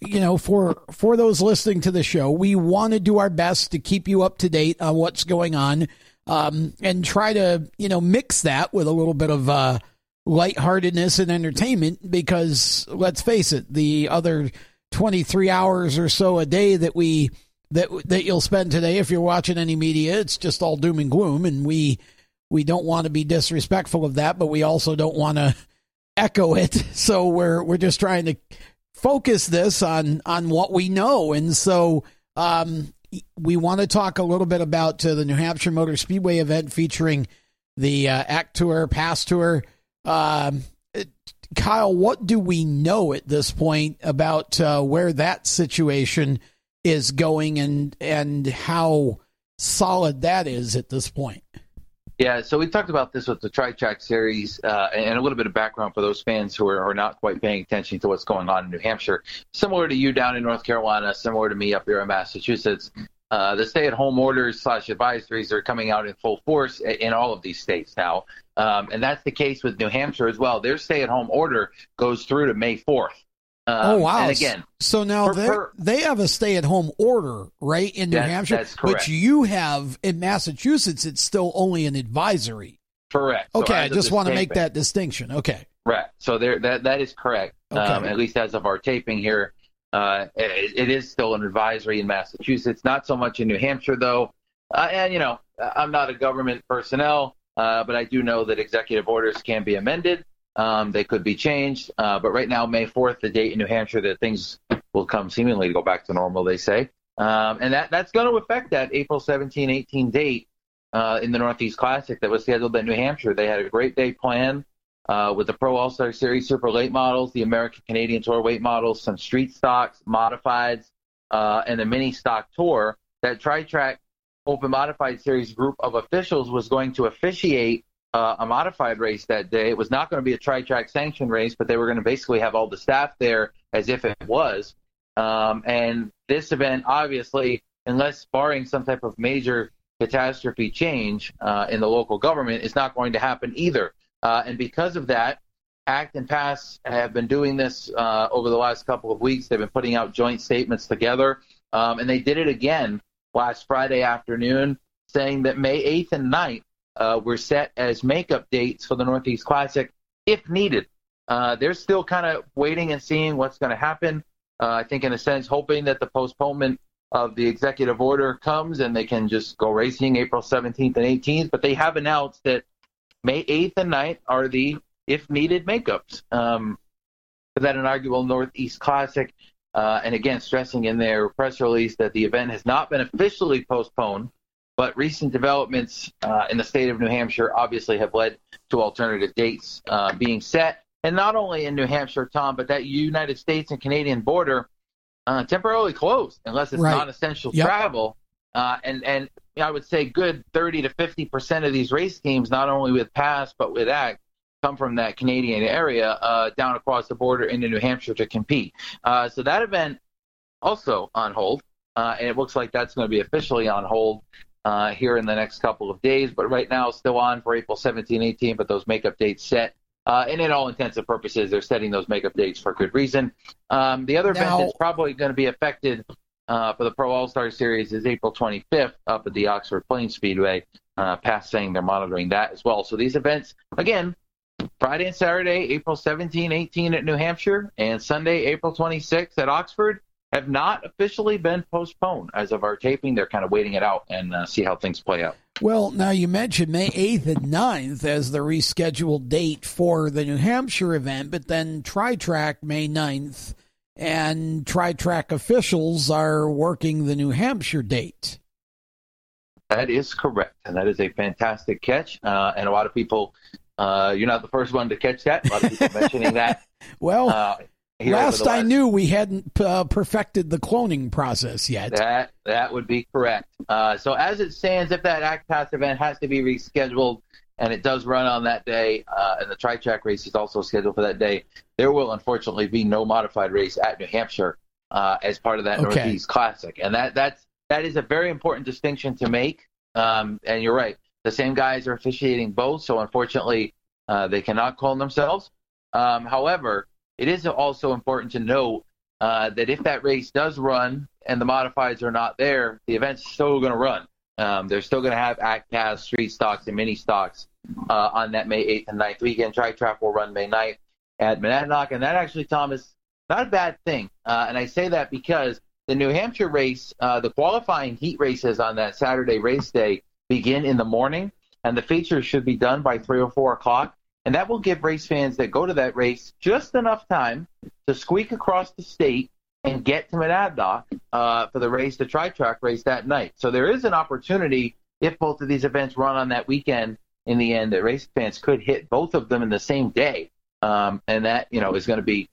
you know, for for those listening to the show, we want to do our best to keep you up to date on what's going on, um, and try to you know mix that with a little bit of. Uh, lightheartedness and entertainment because let's face it, the other 23 hours or so a day that we that that you'll spend today if you're watching any media it's just all doom and gloom and we we don't want to be disrespectful of that but we also don't want to echo it [laughs] so we're we're just trying to focus this on on what we know and so um we want to talk a little bit about uh, the New Hampshire Motor Speedway event featuring the uh, ACT Tour, Pass Tour. Um, Kyle, what do we know at this point about uh, where that situation is going and and how solid that is at this point? Yeah, so we talked about this with the Tri Track series uh, and a little bit of background for those fans who are, are, not quite paying attention to what's going on in New Hampshire. Similar to you down in North Carolina, similar to me up here in Massachusetts, uh, the stay-at-home orders slash advisories are coming out in full force in all of these states now. Um, and that's the case with New Hampshire as well. Their stay-at-home order goes through to May 4th. Um, oh wow! And again, so now they they have a stay-at-home order, right, in New that's, Hampshire, that's but you have in Massachusetts. It's still only an advisory. Correct. Okay, so I just want to make that distinction. Okay. Right. So there, that that is correct. Okay. Um, at least as of our taping here, uh, it, it is still an advisory in Massachusetts. Not so much in New Hampshire, though. Uh, and you know, I'm not a government personnel, uh, but I do know that executive orders can be amended. Um, they could be changed. Uh, but right now, May 4th, the date in New Hampshire that things will come seemingly to go back to normal, they say. Um, and that, that's going to affect that April 17, 18 date uh, in the Northeast Classic that was scheduled at New Hampshire. They had a great day planned uh, with the Pro All Star Series Super Late models, the American Canadian Tour late models, some street stocks, modifieds, uh, and the mini stock tour. That Tri Track Open Modified Series group of officials was going to officiate uh, a modified race that day. It was not going to be a tri track sanction race, but they were going to basically have all the staff there as if it was. Um, and this event, obviously, unless barring some type of major catastrophe change uh, in the local government, is not going to happen either. Uh, and because of that, ACT and PASS have been doing this uh, over the last couple of weeks. They've been putting out joint statements together, um, and they did it again last Friday afternoon, saying that May 8th and 9th uh, were set as makeup dates for the Northeast Classic if needed. Uh, they're still kind of waiting and seeing what's going to happen. Uh, I think, in a sense, hoping that the postponement of the executive order comes and they can just go racing April 17th and 18th. But they have announced that May 8th and 9th are the, if needed, makeups um, for that inaugural Northeast Classic. Uh, and again, stressing in their press release that the event has not been officially postponed, but recent developments uh, in the state of New Hampshire obviously have led to alternative dates uh, being set. And not only in New Hampshire, Tom, but that United States and Canadian border uh, temporarily closed unless it's Right. non-essential Yep. travel. Uh, and and I would say good 30 to 50 percent of these race teams, not only with PASS but with ACT, come from that Canadian area uh, down across the border into New Hampshire to compete. Uh, so that event also on hold, uh, and it looks like that's going to be officially on hold uh, here in the next couple of days. But right now, still on for April 17, 18. But those makeup dates set. Uh, and in all intents and purposes, they're setting those makeup dates for good reason. Um, the other Now- event that's probably going to be affected uh, for the Pro All Star Series is April 25th up at the Oxford Plains Speedway. Uh, PASS saying they're monitoring that as well. So these events, again, Friday and Saturday, April 17, 18 at New Hampshire, and Sunday, April 26 at Oxford, have not officially been postponed as of our taping. They're kind of waiting it out and uh, see how things play out. Well, now you mentioned May 8th and 9th as the rescheduled date for the New Hampshire event, but then Tri Track May 9th and Tri Track officials are working the New Hampshire date. That is correct, and that is a fantastic catch. Uh, and a lot of people, uh, you're not the first one to catch that. A lot of people [laughs] mentioning that. Well, Uh, last I knew, we hadn't uh, perfected the cloning process yet. That that would be correct. Uh, so as it stands, if that Act Pass event has to be rescheduled and it does run on that day, uh, and the tri track race is also scheduled for that day, there will unfortunately be no modified race at New Hampshire uh, as part of that Okay. Northeast Classic, and that that's that is a very important distinction to make. Um, and you're right, the same guys are officiating both, so unfortunately uh, they cannot clone themselves. Um, however, it is also important to note uh, that if that race does run and the modifieds are not there, the event's still going to run. Um, they're still going to have act pass, street stocks, and mini stocks uh, on that May 8th and 9th weekend. Tri Track will run May 9th at Monadnock, and that actually, Tom, is not a bad thing. Uh, and I say that because the New Hampshire race, uh, the qualifying heat races on that Saturday race day begin in the morning, and the features should be done by 3 or 4 o'clock. And that will give race fans that go to that race just enough time to squeak across the state and get to Monadnock uh, for the race, the tri track race that night. So there is an opportunity if both of these events run on that weekend. In the end, that race fans could hit both of them in the same day, um, and that you know is going to be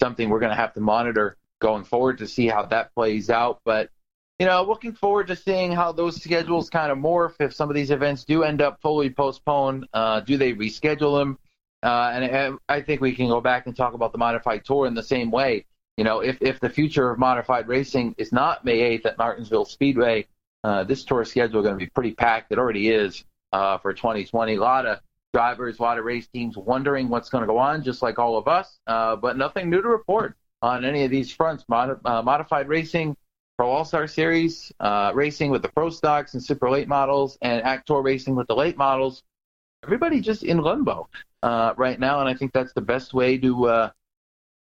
something we're going to have to monitor going forward to see how that plays out. But you know, looking forward to seeing how those schedules kind of morph. If some of these events do end up fully postponed, uh, do they reschedule them? Uh, and I, I think we can go back and talk about the modified tour in the same way. You know, if if the future of modified racing is not May 8th at Martinsville Speedway, uh, this tour schedule is going to be pretty packed. It already is uh, for 2020. A lot of drivers, a lot of race teams wondering what's going to go on, just like all of us. Uh, but nothing new to report on any of these fronts. Mod- uh, modified racing, Pro All Star Series, uh, racing with the Pro Stocks and Super Late models, and Actor racing with the late models. Everybody just in limbo uh, right now, and I think that's the best way to, uh,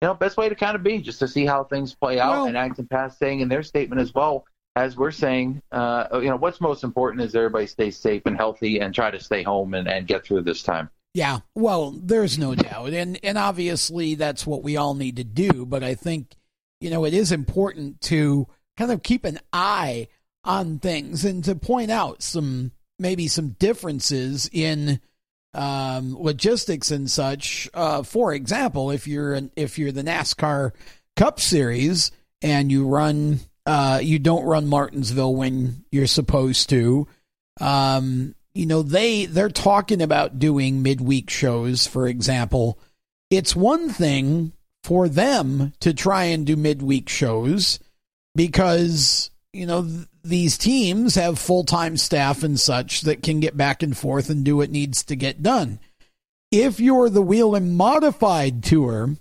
you know, best way to kind of be, just to see how things play out. Well- and Act and Pass saying in their statement as well, as we're saying, uh, you know, what's most important is everybody stays safe and healthy and try to stay home and, and get through this time. Yeah, well, there's no doubt, and and obviously that's what we all need to do. But I think you know it is important to kind of keep an eye on things and to point out some maybe some differences in um, logistics and such. Uh, for example, if you're an, if you're the NASCAR Cup Series and you run uh, you don't run Martinsville when you're supposed to. Um, you know they they're talking about doing midweek shows, for example. It's one thing for them to try and do midweek shows because you know th- these teams have full-time staff and such that can get back and forth and do what needs to get done. If you're the Whelen Modified Tour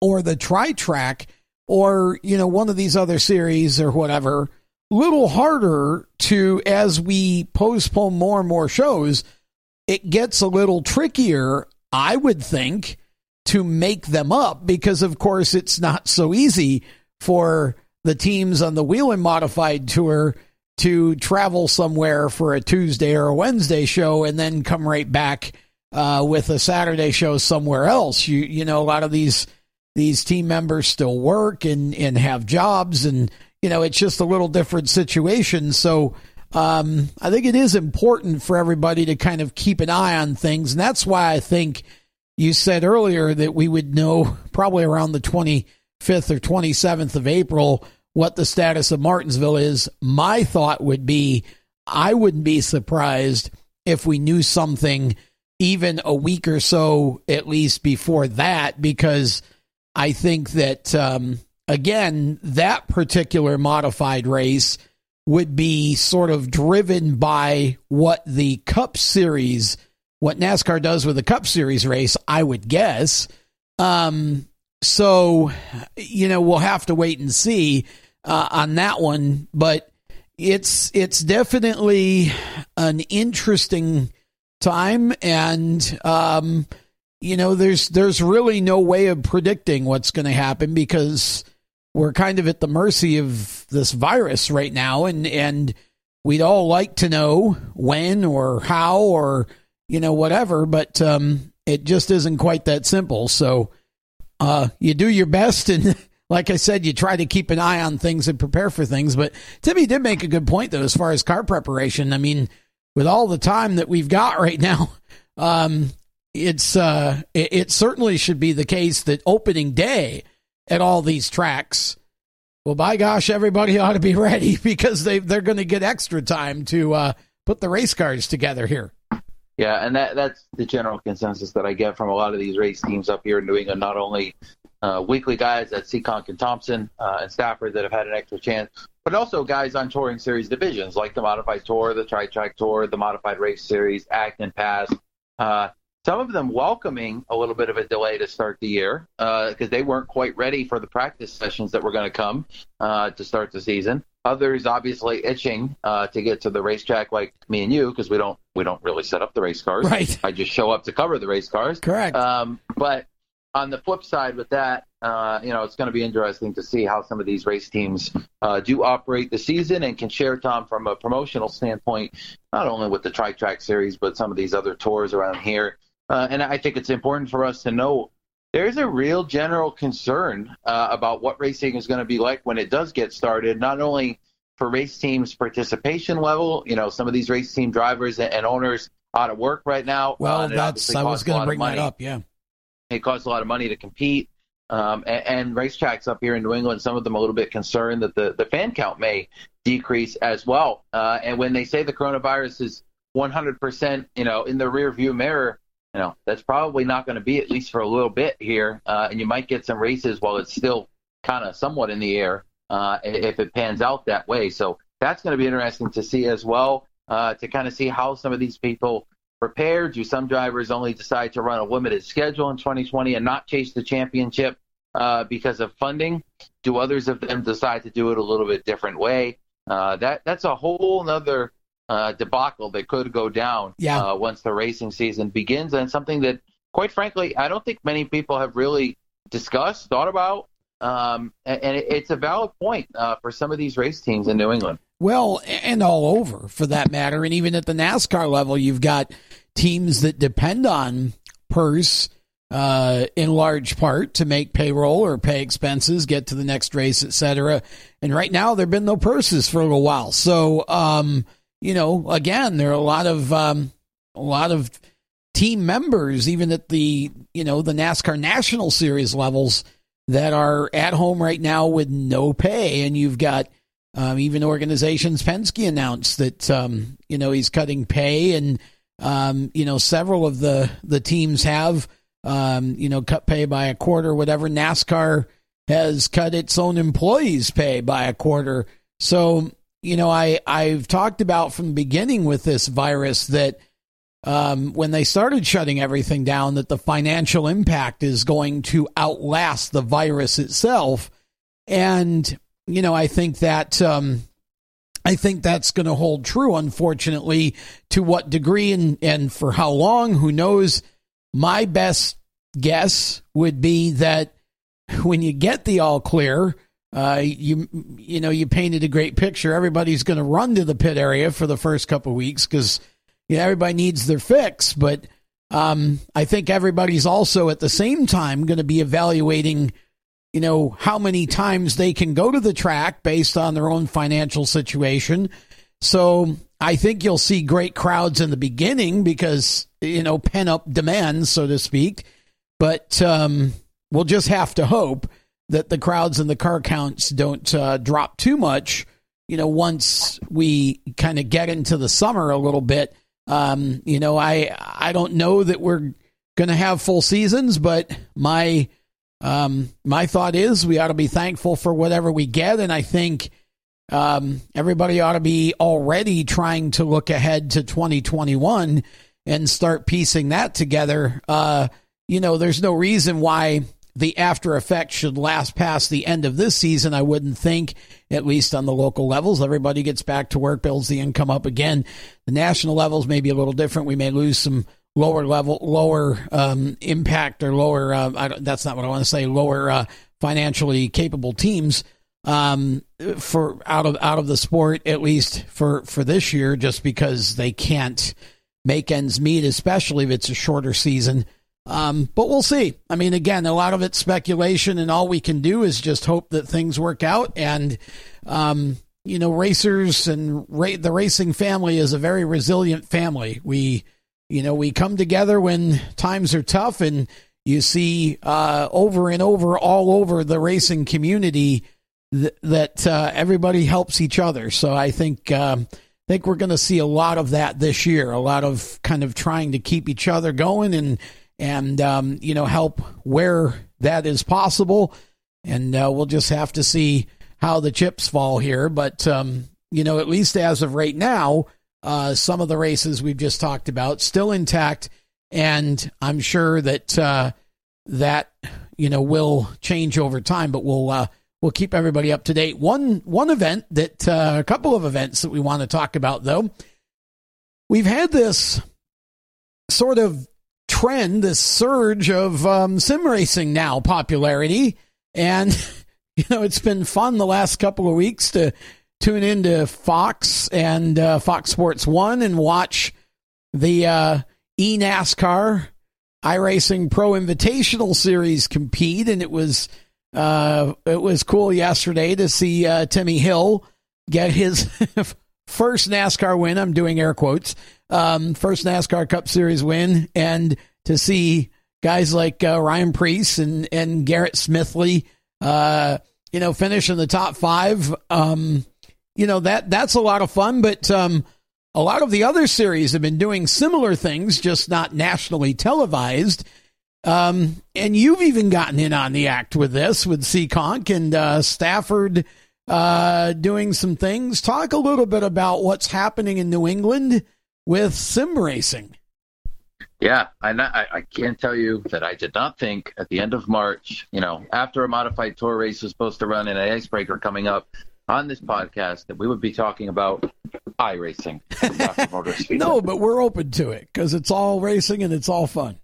or the Tri Track, or you know one of these other series or whatever a little harder to as we postpone more and more shows it gets a little trickier i would think to make them up because of course it's not so easy for the teams on the Whelen Modified Tour to travel somewhere for a Tuesday or a Wednesday show and then come right back uh, with a Saturday show somewhere else. You you know a lot of these these team members still work and, and have jobs and you know it's just a little different situation so um, i think it is important for everybody to kind of keep an eye on things and that's why i think you said earlier that we would know probably around the 25th or 27th of april what the status of martinsville is my thought would be i wouldn't be surprised if we knew something even a week or so at least before that because I think that, um, again, that particular modified race would be sort of driven by what the Cup Series, what NASCAR does with the Cup Series race, I would guess. Um, so, you know, we'll have to wait and see uh, on that one, but it's it's definitely an interesting time and um, you know, there's there's really no way of predicting what's going to happen because we're kind of at the mercy of this virus right now, and and we'd all like to know when or how or you know whatever, but um, it just isn't quite that simple. So uh, you do your best, and [laughs] like I said, you try to keep an eye on things and prepare for things. But Timmy did make a good point though, as far as car preparation. I mean, with all the time that we've got [laughs] right now, um, it's uh, it, it, certainly should be the case that opening day at all these tracks. Well, by gosh, everybody [laughs] ought to be ready because they they're going to get extra time to uh, put the race cars together here. Yeah, and that that's the general consensus that I get from a lot of these race teams up here in New England. Not only uh, weekly guys at Seekonk and Thompson uh, and Stafford that have had an extra chance, but also guys on touring series divisions like the Modified Tour, the Tri Track Tour, the Modified Race Series, ACT and PASS. Uh, some of them welcoming a little bit of a delay to start the year because uh, they weren't quite ready for the practice sessions that were going to come uh, to start the season. Others obviously itching uh, to get to the racetrack, like me and you, because we don't we don't really set up the race cars. Right. I just show up to cover the race cars. Correct. Um, but on the flip side, with that, uh, you know, it's going to be interesting to see how some of these race teams uh, do operate the season and can share, Tom, from a promotional standpoint, not only with the Tri Track Series, but some of these other tours around here. Uh, and I think it's important for us to know there's a real general concern uh, about what racing is going to be like when it does get started, not only for race teams' participation level, you know, some of these race team drivers and owners out of work right now. Well, uh, that's, I was going to bring that up, yeah. It costs a lot of money to compete. Um, and, and racetracks up here in New England, some of them a little bit concerned that the, the fan count may decrease as well. Uh, and when they say the coronavirus is 100%, you know, in the rear view mirror, you know that's probably not going to be at least for a little bit here, uh, and you might get some races while it's still kind of somewhat in the air uh, if it pans out that way. So that's going to be interesting to see as well uh, to kind of see how some of these people prepare. Do some drivers only decide to run a limited schedule in 2020 and not chase the championship uh, because of funding? Do others of them decide to do it a little bit different way? Uh, that that's a whole other uh, debacle that could go down yeah. uh, once the racing season begins, and something that, quite frankly, I don't think many people have really discussed, thought about. Um, and, and it's a valid point uh, for some of these race teams in New England. Well, and all over for that matter. And even at the NASCAR level, you've got teams that depend on purse uh, in large part to make payroll or pay expenses, get to the next race, etc. And right now, there have been no purses for a little while. So, um, you know, again, there are a lot of um, a lot of team members, even at the you know the NASCAR National Series levels, that are at home right now with no pay, and you've got um, even organizations. Penske announced that um, you know he's cutting pay, and um, you know several of the the teams have um, you know cut pay by a quarter. Whatever NASCAR has cut its own employees' pay by a quarter. So you know I I've talked about from the beginning with this virus that um, when they started shutting everything down that the financial impact is going to outlast the virus itself. And, you know, I think that. Um, I think that's going to hold true, unfortunately. To what degree and, and for how long, who knows? My best guess would be that when you get the all clear, uh, you you know you painted a great picture. Everybody's going to run to the pit area for the first couple of weeks because you know, everybody needs their fix, but um, I think everybody's also at the same time going to be evaluating, you know, how many times they can go to the track based on their own financial situation. So I think you'll see great crowds in the beginning because, you know, pent up demand, so to speak. But um, we'll just have to hope that the crowds and the car counts don't uh, drop too much, you know, once we kind of get into the summer a little bit um, you know, I I don't know that we're going to have full seasons, but my um, my thought is we ought to be thankful for whatever we get, and I think um, everybody ought to be already trying to look ahead to 2021 and start piecing that together. Uh, you know, there's no reason why the after effects should last past the end of this season. I wouldn't think, at least on the local levels. Everybody gets back to work, builds the income up again. The national levels may be a little different. We may lose some lower level, lower um, impact or lower. Uh, that's not what I want to say. Lower uh, financially capable teams um, for out of out of the sport, at least for for this year, just because they can't make ends meet, especially if it's a shorter season. Um, but we'll see. I mean, again, a lot of it's speculation, and all we can do is just hope that things work out. And, um, you know, racers and ra- the racing family is a very resilient family. We, you know, we come together when times are tough, and you see uh, over and over, all over the racing community, th- that uh, everybody helps each other. So I think. Um, I think we're going to see a lot of that this year. A lot of kind of trying to keep each other going and and um, you know help where that is possible. And uh, we'll just have to see how the chips fall here. But um, you know, at least as of right now, uh, some of the races we've just talked about still intact, and I'm sure that uh, that you know will change over time. But we'll uh, we'll keep everybody up to date. One one event that uh, a couple of events that we want to talk about though. We've had this sort of trend, this surge of um, sim racing now popularity. And, [laughs] you know, it's been fun the last couple of weeks to tune into Fox and uh, Fox Sports 1 and watch the uh, eNASCAR iRacing Pro Invitational Series compete. And it was. Uh, it was cool yesterday to see uh, Timmy Hill get his [laughs] first NASCAR win. I'm doing air quotes um, first NASCAR Cup Series win, and to see guys like uh, Ryan Preece and and Garrett Smithley, uh, you know, finish in the top five. Um, you know that that's a lot of fun, but um, a lot of the other series have been doing similar things, just not nationally televised. Um, and you've even gotten in on the act with this, with Seekonk and uh, Stafford uh, doing some things. Talk a little bit about what's happening in New England with sim racing. Yeah, I, I can't tell you that I did not think at the end of March, you know, after a modified tour race was supposed to run and an icebreaker coming up on this podcast, that we would be talking about iRacing. [laughs] no, but we're open to it because it's all racing and it's all fun.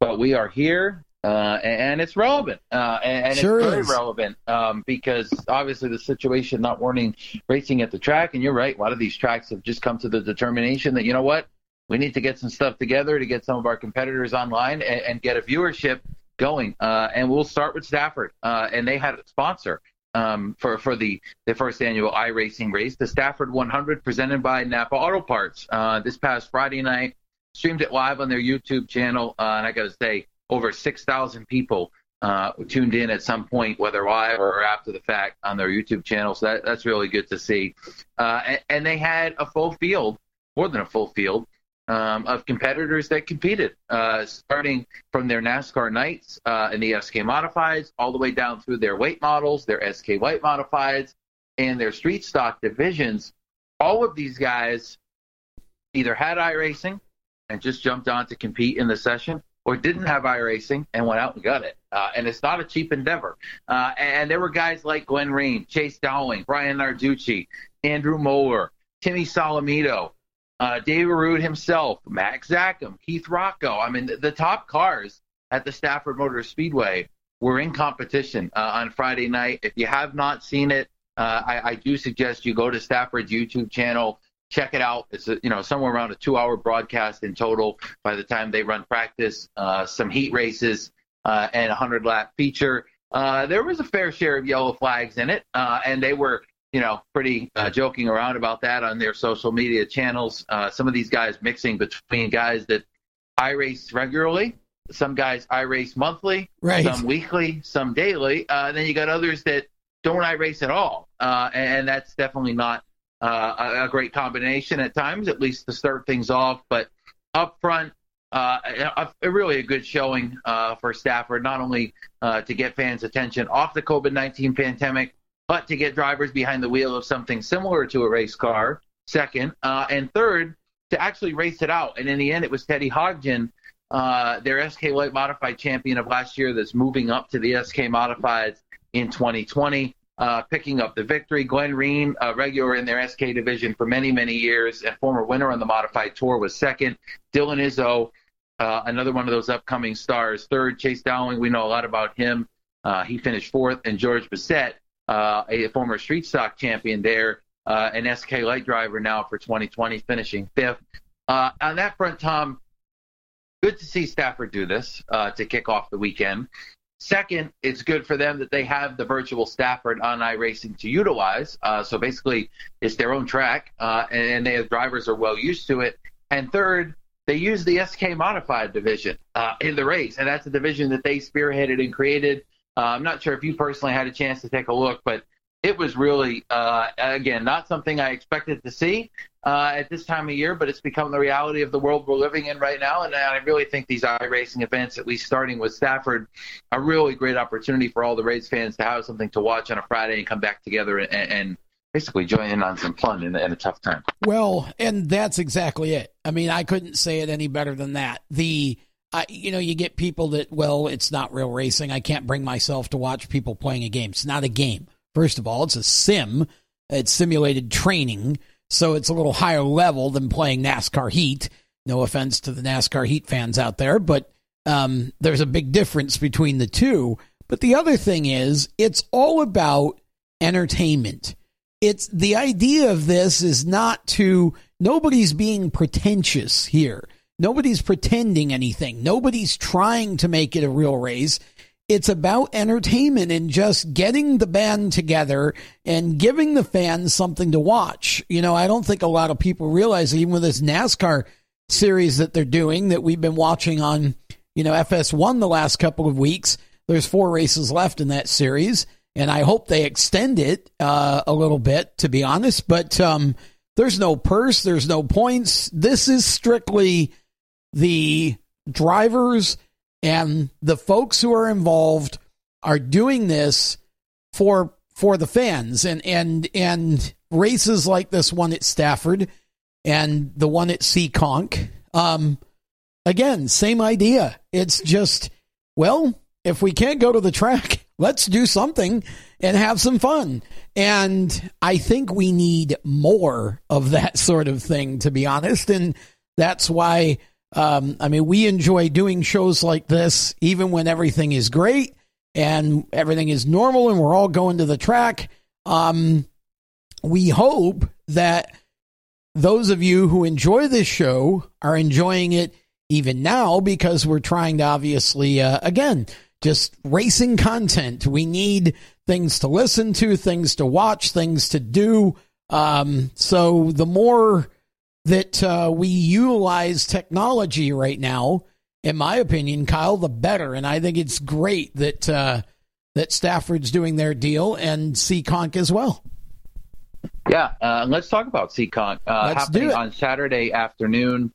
But we are here uh, and it's relevant, uh, and, Sure it's very is. relevant um, because obviously the situation not wanting racing at the track, and you're right, a lot of these tracks have just come to the determination that you know what, we need to get some stuff together to get some of our competitors online and, and get a viewership going. Uh, and we'll start with Stafford, uh, and they had a sponsor. Um, for for the the first annual iRacing race, the Stafford 100, presented by Napa Auto Parts. Uh, this past Friday night, streamed it live on their YouTube channel, uh, and I got to say, over 6,000 people uh, tuned in at some point, whether live or after the fact, on their YouTube channel. So that, that's really good to see. Uh, and, and they had a full field, more than a full field, um, of competitors that competed, uh, starting from their NASCAR nights uh, in the SK Modifieds, all the way down through their late models, their SK Light Modifieds, and their street stock divisions. All of these guys either had iRacing and just jumped on to compete in the session, or didn't have iRacing and went out and got it. Uh, and it's not a cheap endeavor. Uh, and there were guys like Glenn Reen, Chase Dowling, Brian Narducci, Andrew Molleur, Timmy Solomito, uh, Dave Rude himself, Max Zachem, Keith Rocco. I mean, the, the top cars at the Stafford Motor Speedway were in competition uh, on Friday night. If you have not seen it, uh, I, I do suggest you go to Stafford's YouTube channel, check it out. It's you know somewhere around a two-hour broadcast in total. By the time they run practice, uh, some heat races, uh, and a hundred-lap feature, uh, there was a fair share of yellow flags in it, uh, and they were you know pretty uh, joking around about that on their social media channels. Uh, some of these guys mixing between guys that I race regularly. Some guys I race monthly, Right. some weekly, some daily. Uh, then you got others that don't I race at all, uh, and that's definitely not uh, a, great combination at times, at least to start things off. But up front, uh, a, a really a good showing uh, for Stafford, not only uh, to get fans' attention off the COVID 19 pandemic, but to get drivers behind the wheel of something similar to a race car, second. Uh, and third, to actually race it out. And in the end, it was Teddy Hodgdon, uh, their SK Light Modified champion of last year, that's moving up to the SK Modifieds in 2020 uh, picking up the victory. Glenn Reen, a regular in their SK division for many, many years, and former winner on the modified tour, was second. Dylan Izzo, uh, another one of those upcoming stars, third. Chase Dowling, we know a lot about him. Uh, he finished fourth. And George Bissett, uh, a former street stock champion there, uh, an SK light driver now for 2020, finishing fifth. Uh, on that front, Tom, good to see Stafford do this to kick off the weekend. Second, it's good for them that they have the virtual Stafford on iRacing to utilize. Uh, so basically, it's their own track, uh, and, and the drivers are well used to it. And third, they use the SK modified division uh, in the race, and that's a division that they spearheaded and created. Uh, I'm not sure if you personally had a chance to take a look, but it was really, uh, again, not something I expected to see uh, at this time of year, but it's become the reality of the world we're living in right now. And I really think these iRacing events, at least starting with Stafford, are really great opportunity for all the race fans to have something to watch on a Friday and come back together and, and basically join in on some fun in, in a tough time. Well, and that's exactly it. I mean, I couldn't say it any better than that. The you know, you get people that, well, it's not real racing. I can't bring myself to watch people playing a game. It's not a game. First of all, it's a sim. It's simulated training, so it's a little higher level than playing NASCAR Heat. No offense to the NASCAR Heat fans out there, but um, there's a big difference between the two. But the other thing is, it's all about entertainment. It's the idea of this is not to, nobody's being pretentious here. Nobody's pretending anything. Nobody's trying to make it a real race. It's about entertainment and just getting the band together and giving the fans something to watch. You know, I don't think a lot of people realize, even with this NASCAR series that they're doing that we've been watching on, you know, FS1 the last couple of weeks, there's four races left in that series. And I hope they extend it uh, a little bit, to be honest. But um, there's no purse, there's no points. This is strictly the drivers and the folks who are involved are doing this for for the fans and and and races like this one at Stafford and the one at Seekonk. Um, again, same idea. It's just well, if we can't go to the track, [laughs] let's do something and have some fun. And I think we need more of that [laughs] sort of thing, to be honest. And that's why Um, I mean, we enjoy doing shows like this, even when everything is great and everything is normal and we're all going to the track. Um, we hope that those of you who enjoy this show are enjoying it even now because we're trying to obviously, uh, again, just racing content. We need things to listen to, things to watch, things to do. Um, so the more that uh, we utilize technology right now, in my opinion, Kyle, the better. And I think it's great that uh, that Stafford's doing their deal and Seekonk as well. Yeah, uh, let's talk about Seekonk. Uh, Let's happening on Saturday afternoon,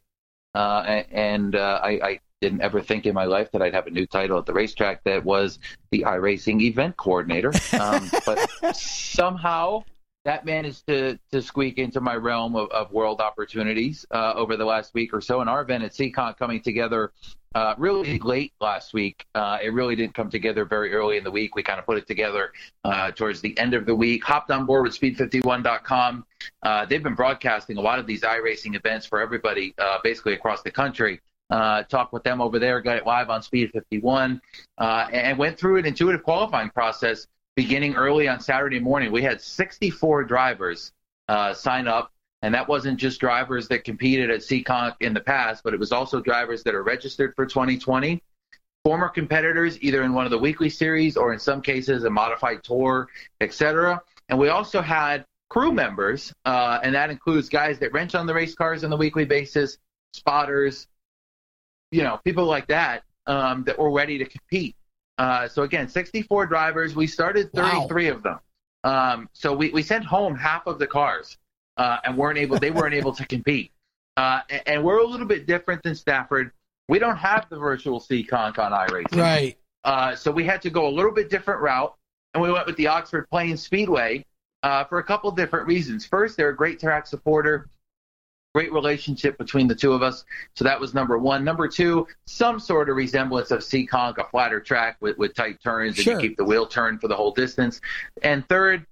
uh, and uh, I, I didn't ever think in my life that I'd have a new title at the racetrack that was the iRacing event coordinator. Um, but [laughs] somehow that managed to to squeak into my realm of, of world opportunities uh, over the last week or so. And our event at Seekonk coming together uh, really late last week. Uh, it really didn't come together very early in the week. We kind of put it together uh, towards the end of the week. Hopped on board with Speed51.com. Uh, they've been broadcasting a lot of these iRacing events for everybody, uh, basically across the country. Uh, talked with them over there, got it live on Speed 51, uh, and went through an intuitive qualifying process beginning early on Saturday morning. We had 64 drivers uh, sign up, and that wasn't just drivers that competed at Seekonk in the past, but it was also drivers that are registered for 2020, former competitors either in one of the weekly series or in some cases a modified tour, etc. And we also had crew members, uh, and that includes guys that wrench on the race cars on the weekly basis, spotters, you know, people like that um, that were ready to compete. Uh, so again, 64 drivers. We started 33 of them. Um, so we, we sent home half of the cars uh, and weren't able. They weren't able to compete. Uh, and, and we're a little bit different than Stafford. We don't have the virtual Seekonk on iRacing. Right. Uh, so we had to go a little bit different route, and we went with the Oxford Plains Speedway uh, for a couple different reasons. First, they're a great track supporter, great relationship between the two of us. So that was number one. Number two, some sort of resemblance of Seekonk, a flatter track with, with tight turns, and Sure. you keep the wheel turned for the whole distance. And third,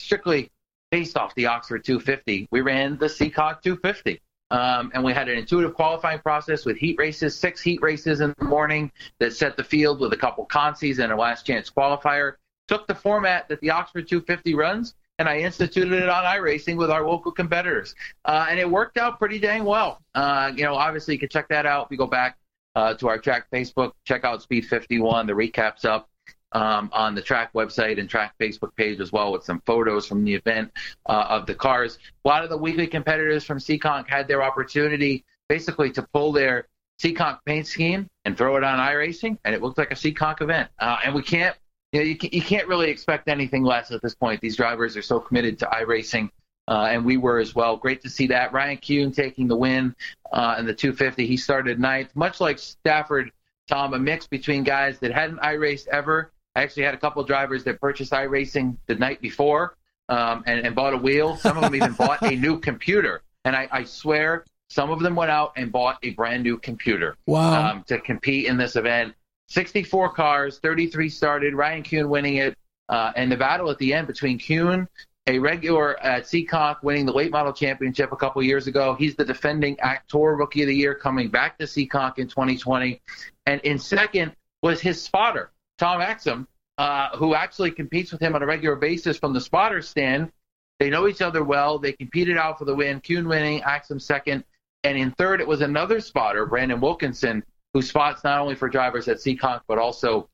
strictly based off the Oxford 250, we ran the Seekonk 250. Um, and we had an intuitive qualifying process with heat races, six heat races in the morning that set the field with a couple consies and a last chance qualifier. Took the format that the Oxford 250 runs and I instituted it on iRacing with our local competitors. Uh, and it worked out pretty dang well. Uh, you know, obviously you can check that out if you go back uh, to our track Facebook, check out Speed 51. The recap's up um, on the track website and track Facebook page as well with some photos from the event uh, of the cars. A lot of the weekly competitors from Seekonk had their opportunity basically to pull their Seekonk paint scheme and throw it on iRacing, and it looked like a Seekonk event. Uh, and we can't, you, know, you, ca- you can't really expect anything less at this point. These drivers are so committed to iRacing. Uh, and we were as well. Great to see that. Ryan Kuhn taking the win uh, in the 250. He started ninth, much like Stafford, Tom, a mix between guys that hadn't iRaced ever. I actually had a couple of drivers that purchased iRacing the night before um, and, and bought a wheel. Some of them even bought a new computer. And I, I swear, some of them went out and bought a brand new computer Wow. um, to compete in this event. 64 cars, 33 started, Ryan Kuhn winning it. Uh, and the battle at the end between Kuhn, a regular at Seekonk, winning the late model championship a couple years ago. He's the defending Actor Rookie of the Year coming back to Seekonk in 2020. And in second was his spotter, Tom Axum, uh, who actually competes with him on a regular basis from the spotter stand. They know each other well. They competed out for the win. Kuhn winning, Axum second. And in third, it was another spotter, Brandon Wilkinson, who spots not only for drivers at Seekonk, but also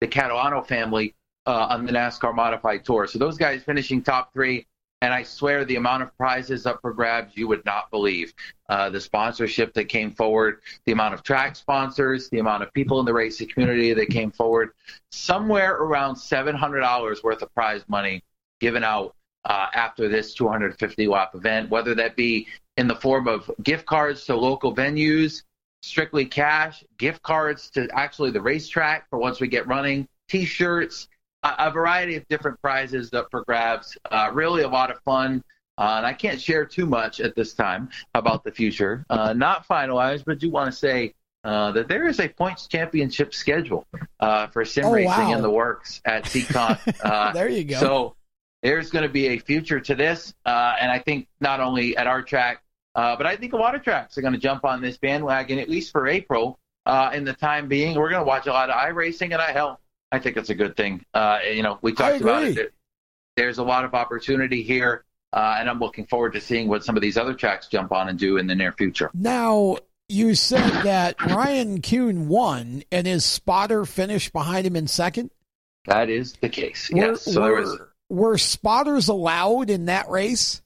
the Catalano family uh, on the NASCAR Modified Tour. So those guys finishing top three. And I swear the amount of prizes up for grabs you would not believe. Uh, the sponsorship that came forward, the amount of track sponsors, the amount of people in the racing community that came forward, somewhere around $700 worth of prize money given out uh, after this 250 lap event, whether that be in the form of gift cards to local venues, strictly cash, gift cards to actually the racetrack for once we get running, t-shirts, a, a variety of different prizes up for grabs. Uh, really a lot of fun. Uh, and I can't share too much at this time about the future. Uh, not finalized, but do want to say uh, that there is a points championship schedule uh, for sim Oh, racing wow. in the works at Seekonk. [laughs] Uh, there you go. so there's going to be a future to this, uh, and I think not only at our track, Uh, but I think a lot of tracks are going to jump on this bandwagon, at least for April. Uh, in the time being, we're going to watch a lot of iRacing, and I hell, I think it's a good thing. Uh, you know, we talked about it. There's a lot of opportunity here, uh, and I'm looking forward to seeing what some of these other tracks jump on and do in the near future. Now, you said that Ryan Kuhn won, and his spotter finished behind him in second. That is the case. Were, yes. So were, was, were spotters allowed in that race?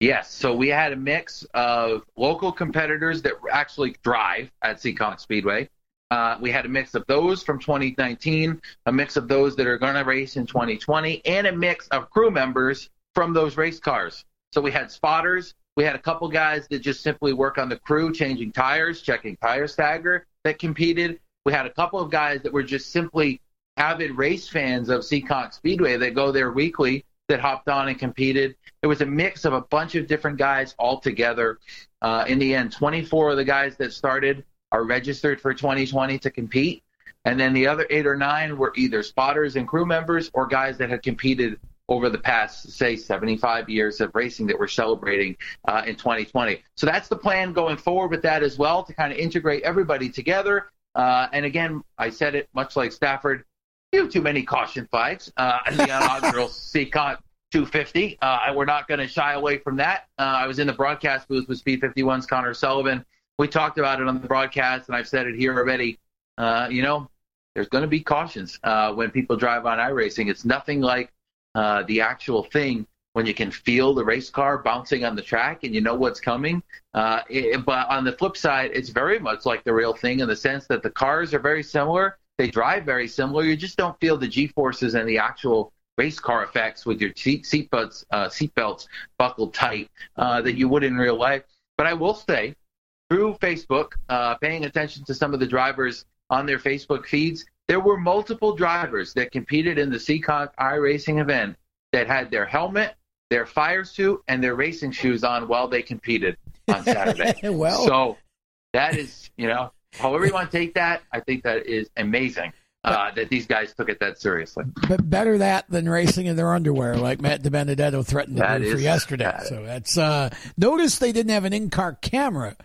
Yes. So we had a mix of local competitors that actually drive at Seekonk Speedway. Uh, we had a mix of those from 2019, a mix of those that are going to race in 2020, and a mix of crew members from those race cars. So we had spotters. We had a couple guys that just simply work on the crew, changing tires, checking tire stagger that competed. We had a couple of guys that were just simply avid race fans of Seekonk Speedway that go there weekly that hopped on and competed. It was a mix of a bunch of different guys all together. Uh, in the end, 24 of the guys that started are registered for 2020 to compete. And then the other eight or nine were either spotters and crew members or guys that had competed over the past, say, 75 years of racing that we're celebrating uh, in 2020. So that's the plan going forward with that as well to kind of integrate everybody together. Uh, and again, I said it much like Stafford, you too many caution flags uh, the inaugural [laughs] Seekonk 250. Uh, we're not going to shy away from that. Uh, I was in the broadcast booth with Speed 51's Connor Sullivan. We talked about it on the broadcast, and I've said it here already. Uh, you know, there's going to be cautions uh, when people drive on iRacing. It's nothing like uh, the actual thing when you can feel the race car bouncing on the track and you know what's coming. Uh, it, but on the flip side, it's very much like the real thing in the sense that the cars are very similar. They drive very similar. You just don't feel the G forces and the actual race car effects with your seat seat belts, uh, seatbelts buckled tight uh, that you would in real life. But I will say, through Facebook, uh, paying attention to some of the drivers on their Facebook feeds, there were multiple drivers that competed in the Seekonk iRacing event that had their helmet, their fire suit, and their racing shoes on while they competed on Saturday. [laughs] well, so that is, you know, however you want to take that, I think that is amazing uh, that these guys took it that seriously. But better that than racing in their underwear, like Matt DiBenedetto threatened to That do for yesterday. that- so that's uh, notice they didn't have an in-car camera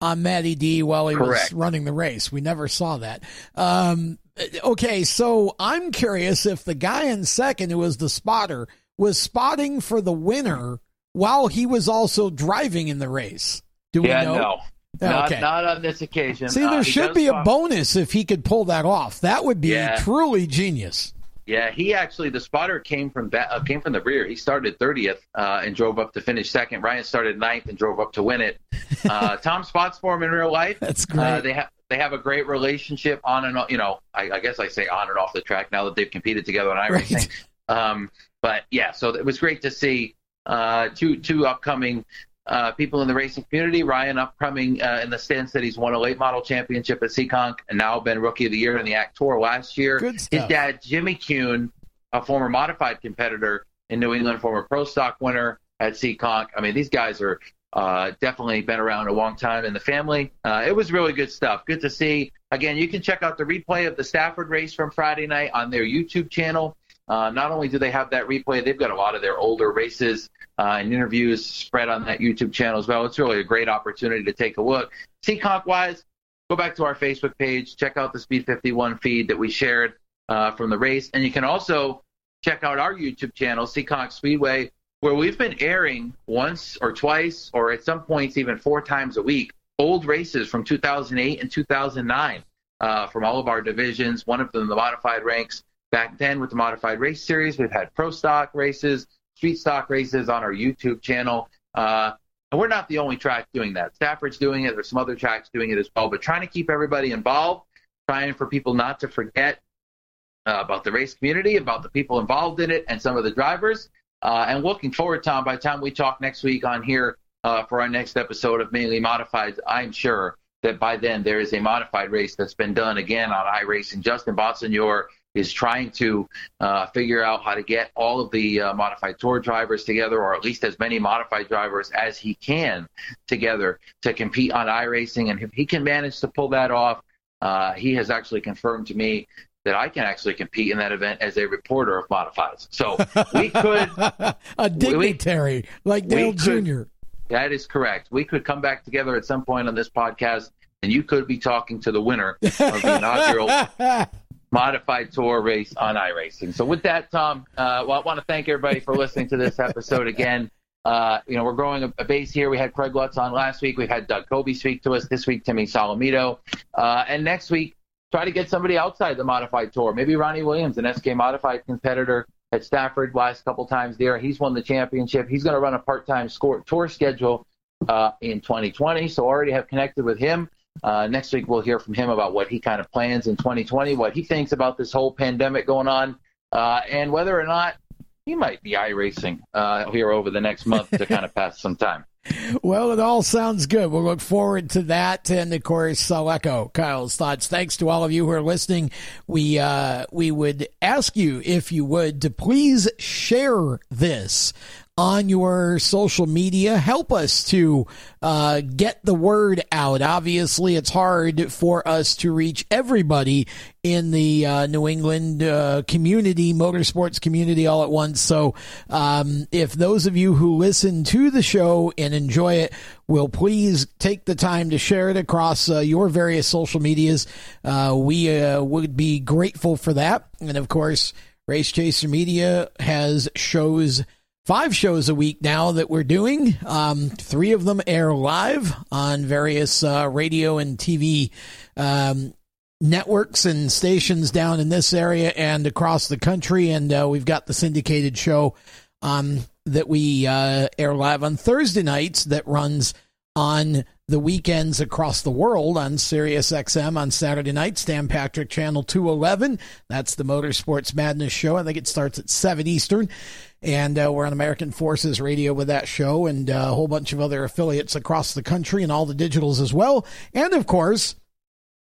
on Matty D while he Correct. was running the race. We never saw that. Um, okay, so I'm curious if the guy in second, who was the spotter, was spotting for the winner while he was also driving in the race. Do we yeah, know? no. Not, Okay. not on this occasion. See, Uh, there he should be a bonus if he could pull that off. That would be Yeah. truly genius. Yeah, he actually the spotter came from ba- uh, came from the rear. He started 30th uh, and drove up to finish second. Ryan started ninth and drove up to win it. [laughs] Uh, Tom spots for him in real life. That's great. Uh, they have they have a great relationship on and off. You know, I, I guess I say on and off the track now that they've competed together on iRacing. Right. Um, but yeah, so it was great to see uh, two two upcoming uh, people in the racing community. Ryan upcoming uh, in the sense that he's won a late model championship at Seekonk and now been rookie of the year in the ACT Tour last year. Good His dad, Jimmy Kuhn, a former modified competitor in New England, former pro stock winner at Seekonk. I mean, these guys are uh, definitely been around a long time in the family. Uh, it was really good stuff. Good to see. Again, you can check out the replay of the Stafford race from Friday night on their YouTube channel. Uh, not only do they have that replay, they've got a lot of their older races uh, and interviews spread on that YouTube channel as well. It's really a great opportunity to take a look. Seekonk wise, go back to our Facebook page, check out the Speed 51 feed that we shared uh, from the race, and you can also check out our YouTube channel, Seekonk Speedway, where we've been airing once or twice, or at some points even four times a week, old races from 2008 and 2009 uh, from all of our divisions. One of them, the modified ranks. Back then, with the modified race series, we've had pro stock races, street stock races on our YouTube channel. Uh, and we're not the only track doing that. Stafford's doing it. There's some other tracks doing it as well. But trying to keep everybody involved, trying for people not to forget uh, about the race community, about the people involved in it, and some of the drivers. Uh, and looking forward, Tom, by the time we talk next week on here uh, for our next episode of Mainly Modified, I'm sure that by then there is a modified race that's been done again on iRacing. Justin Bonsignore is trying to uh, figure out how to get all of the uh, modified tour drivers together, or at least as many modified drivers as he can together to compete on iRacing. And if he can manage to pull that off, uh, he has actually confirmed to me that I can actually compete in that event as a reporter of modifieds. So we [laughs] could a dignitary like Dale we could- Jr. that is correct. We could come back together at some point on this podcast, and you could be talking to the winner of the [laughs] inaugural modified tour race on iRacing. So with that, Tom, uh, well, I want to thank everybody for listening to this episode again. Uh, you know, we're growing a, a, base here. We had Craig Lutz on last week. We've had Doug Coby speak to us this week, Timmy Solomito. Uh, and next week, try to get somebody outside the modified tour. Maybe Ronnie Williams, an SK modified competitor at Stafford last couple times there. He's won the championship. He's going to run a part-time score, tour schedule uh, in 2020. So already have connected with him. Uh, next week we'll hear from him about what he kind of plans in 2020, what he thinks about this whole pandemic going on, uh, and whether or not he might be iRacing uh, here over the next month to kind of [laughs] pass some time. Well, it all sounds good. We'll look forward to that, and of course, I'll echo Kyle's thoughts. Thanks to all of you who are listening. We uh, we would ask you if you would to please share this on your social media. Help us to uh, get the word out. Obviously, it's hard for us to reach everybody in the uh, New England uh, community, motorsports community, all at once. So, um, if those of you who listen to the show and enjoy it will please take the time to share it across uh, your various social medias, uh, we uh, would be grateful for that. And of course, Race Chaser Media has shows five shows a week now that we're doing. Um, three of them air live on various uh, radio and TV um, networks and stations down in this area and across the country. And uh, we've got the syndicated show um, that we uh, air live on Thursday nights that runs on the weekends across the world on Sirius XM on Saturday night, Stan Patrick Channel 211. That's the Motorsports Madness show. I think it starts at 7 Eastern. And uh, we're on American Forces Radio with that show and uh, a whole bunch of other affiliates across the country and all the digitals as well. And of course,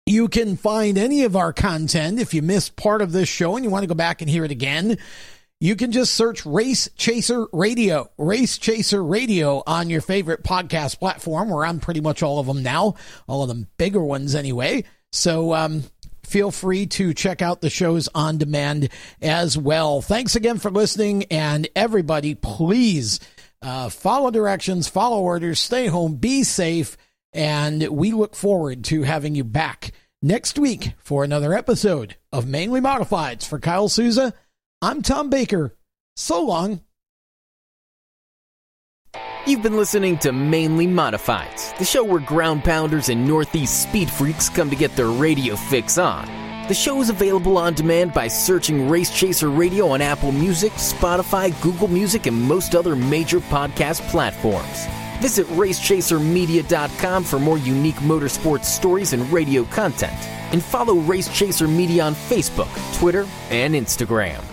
you can find any of our content if you missed part of this show and you want to go back and hear it again you can just search Race Chaser Radio, Race Chaser Radio on your favorite podcast platform. We're on pretty much all of them now, all of them bigger ones anyway. So, um, feel free to check out the shows on demand as well. Thanks again for listening, and everybody, please uh, follow directions, follow orders, stay home, be safe, and we look forward to having you back next week for another episode of Mainly Modifieds. For Kyle Souza, I'm Tom Baker. So long. You've been listening to Mainly Modifieds, the show where ground pounders and Northeast speed freaks come to get their radio fix on. The show is available on demand by searching Race Chaser Radio on Apple Music, Spotify, Google Music, and most other major podcast platforms. Visit racechasermedia.com for more unique motorsports stories and radio content. And follow Race Chaser Media on Facebook, Twitter, and Instagram.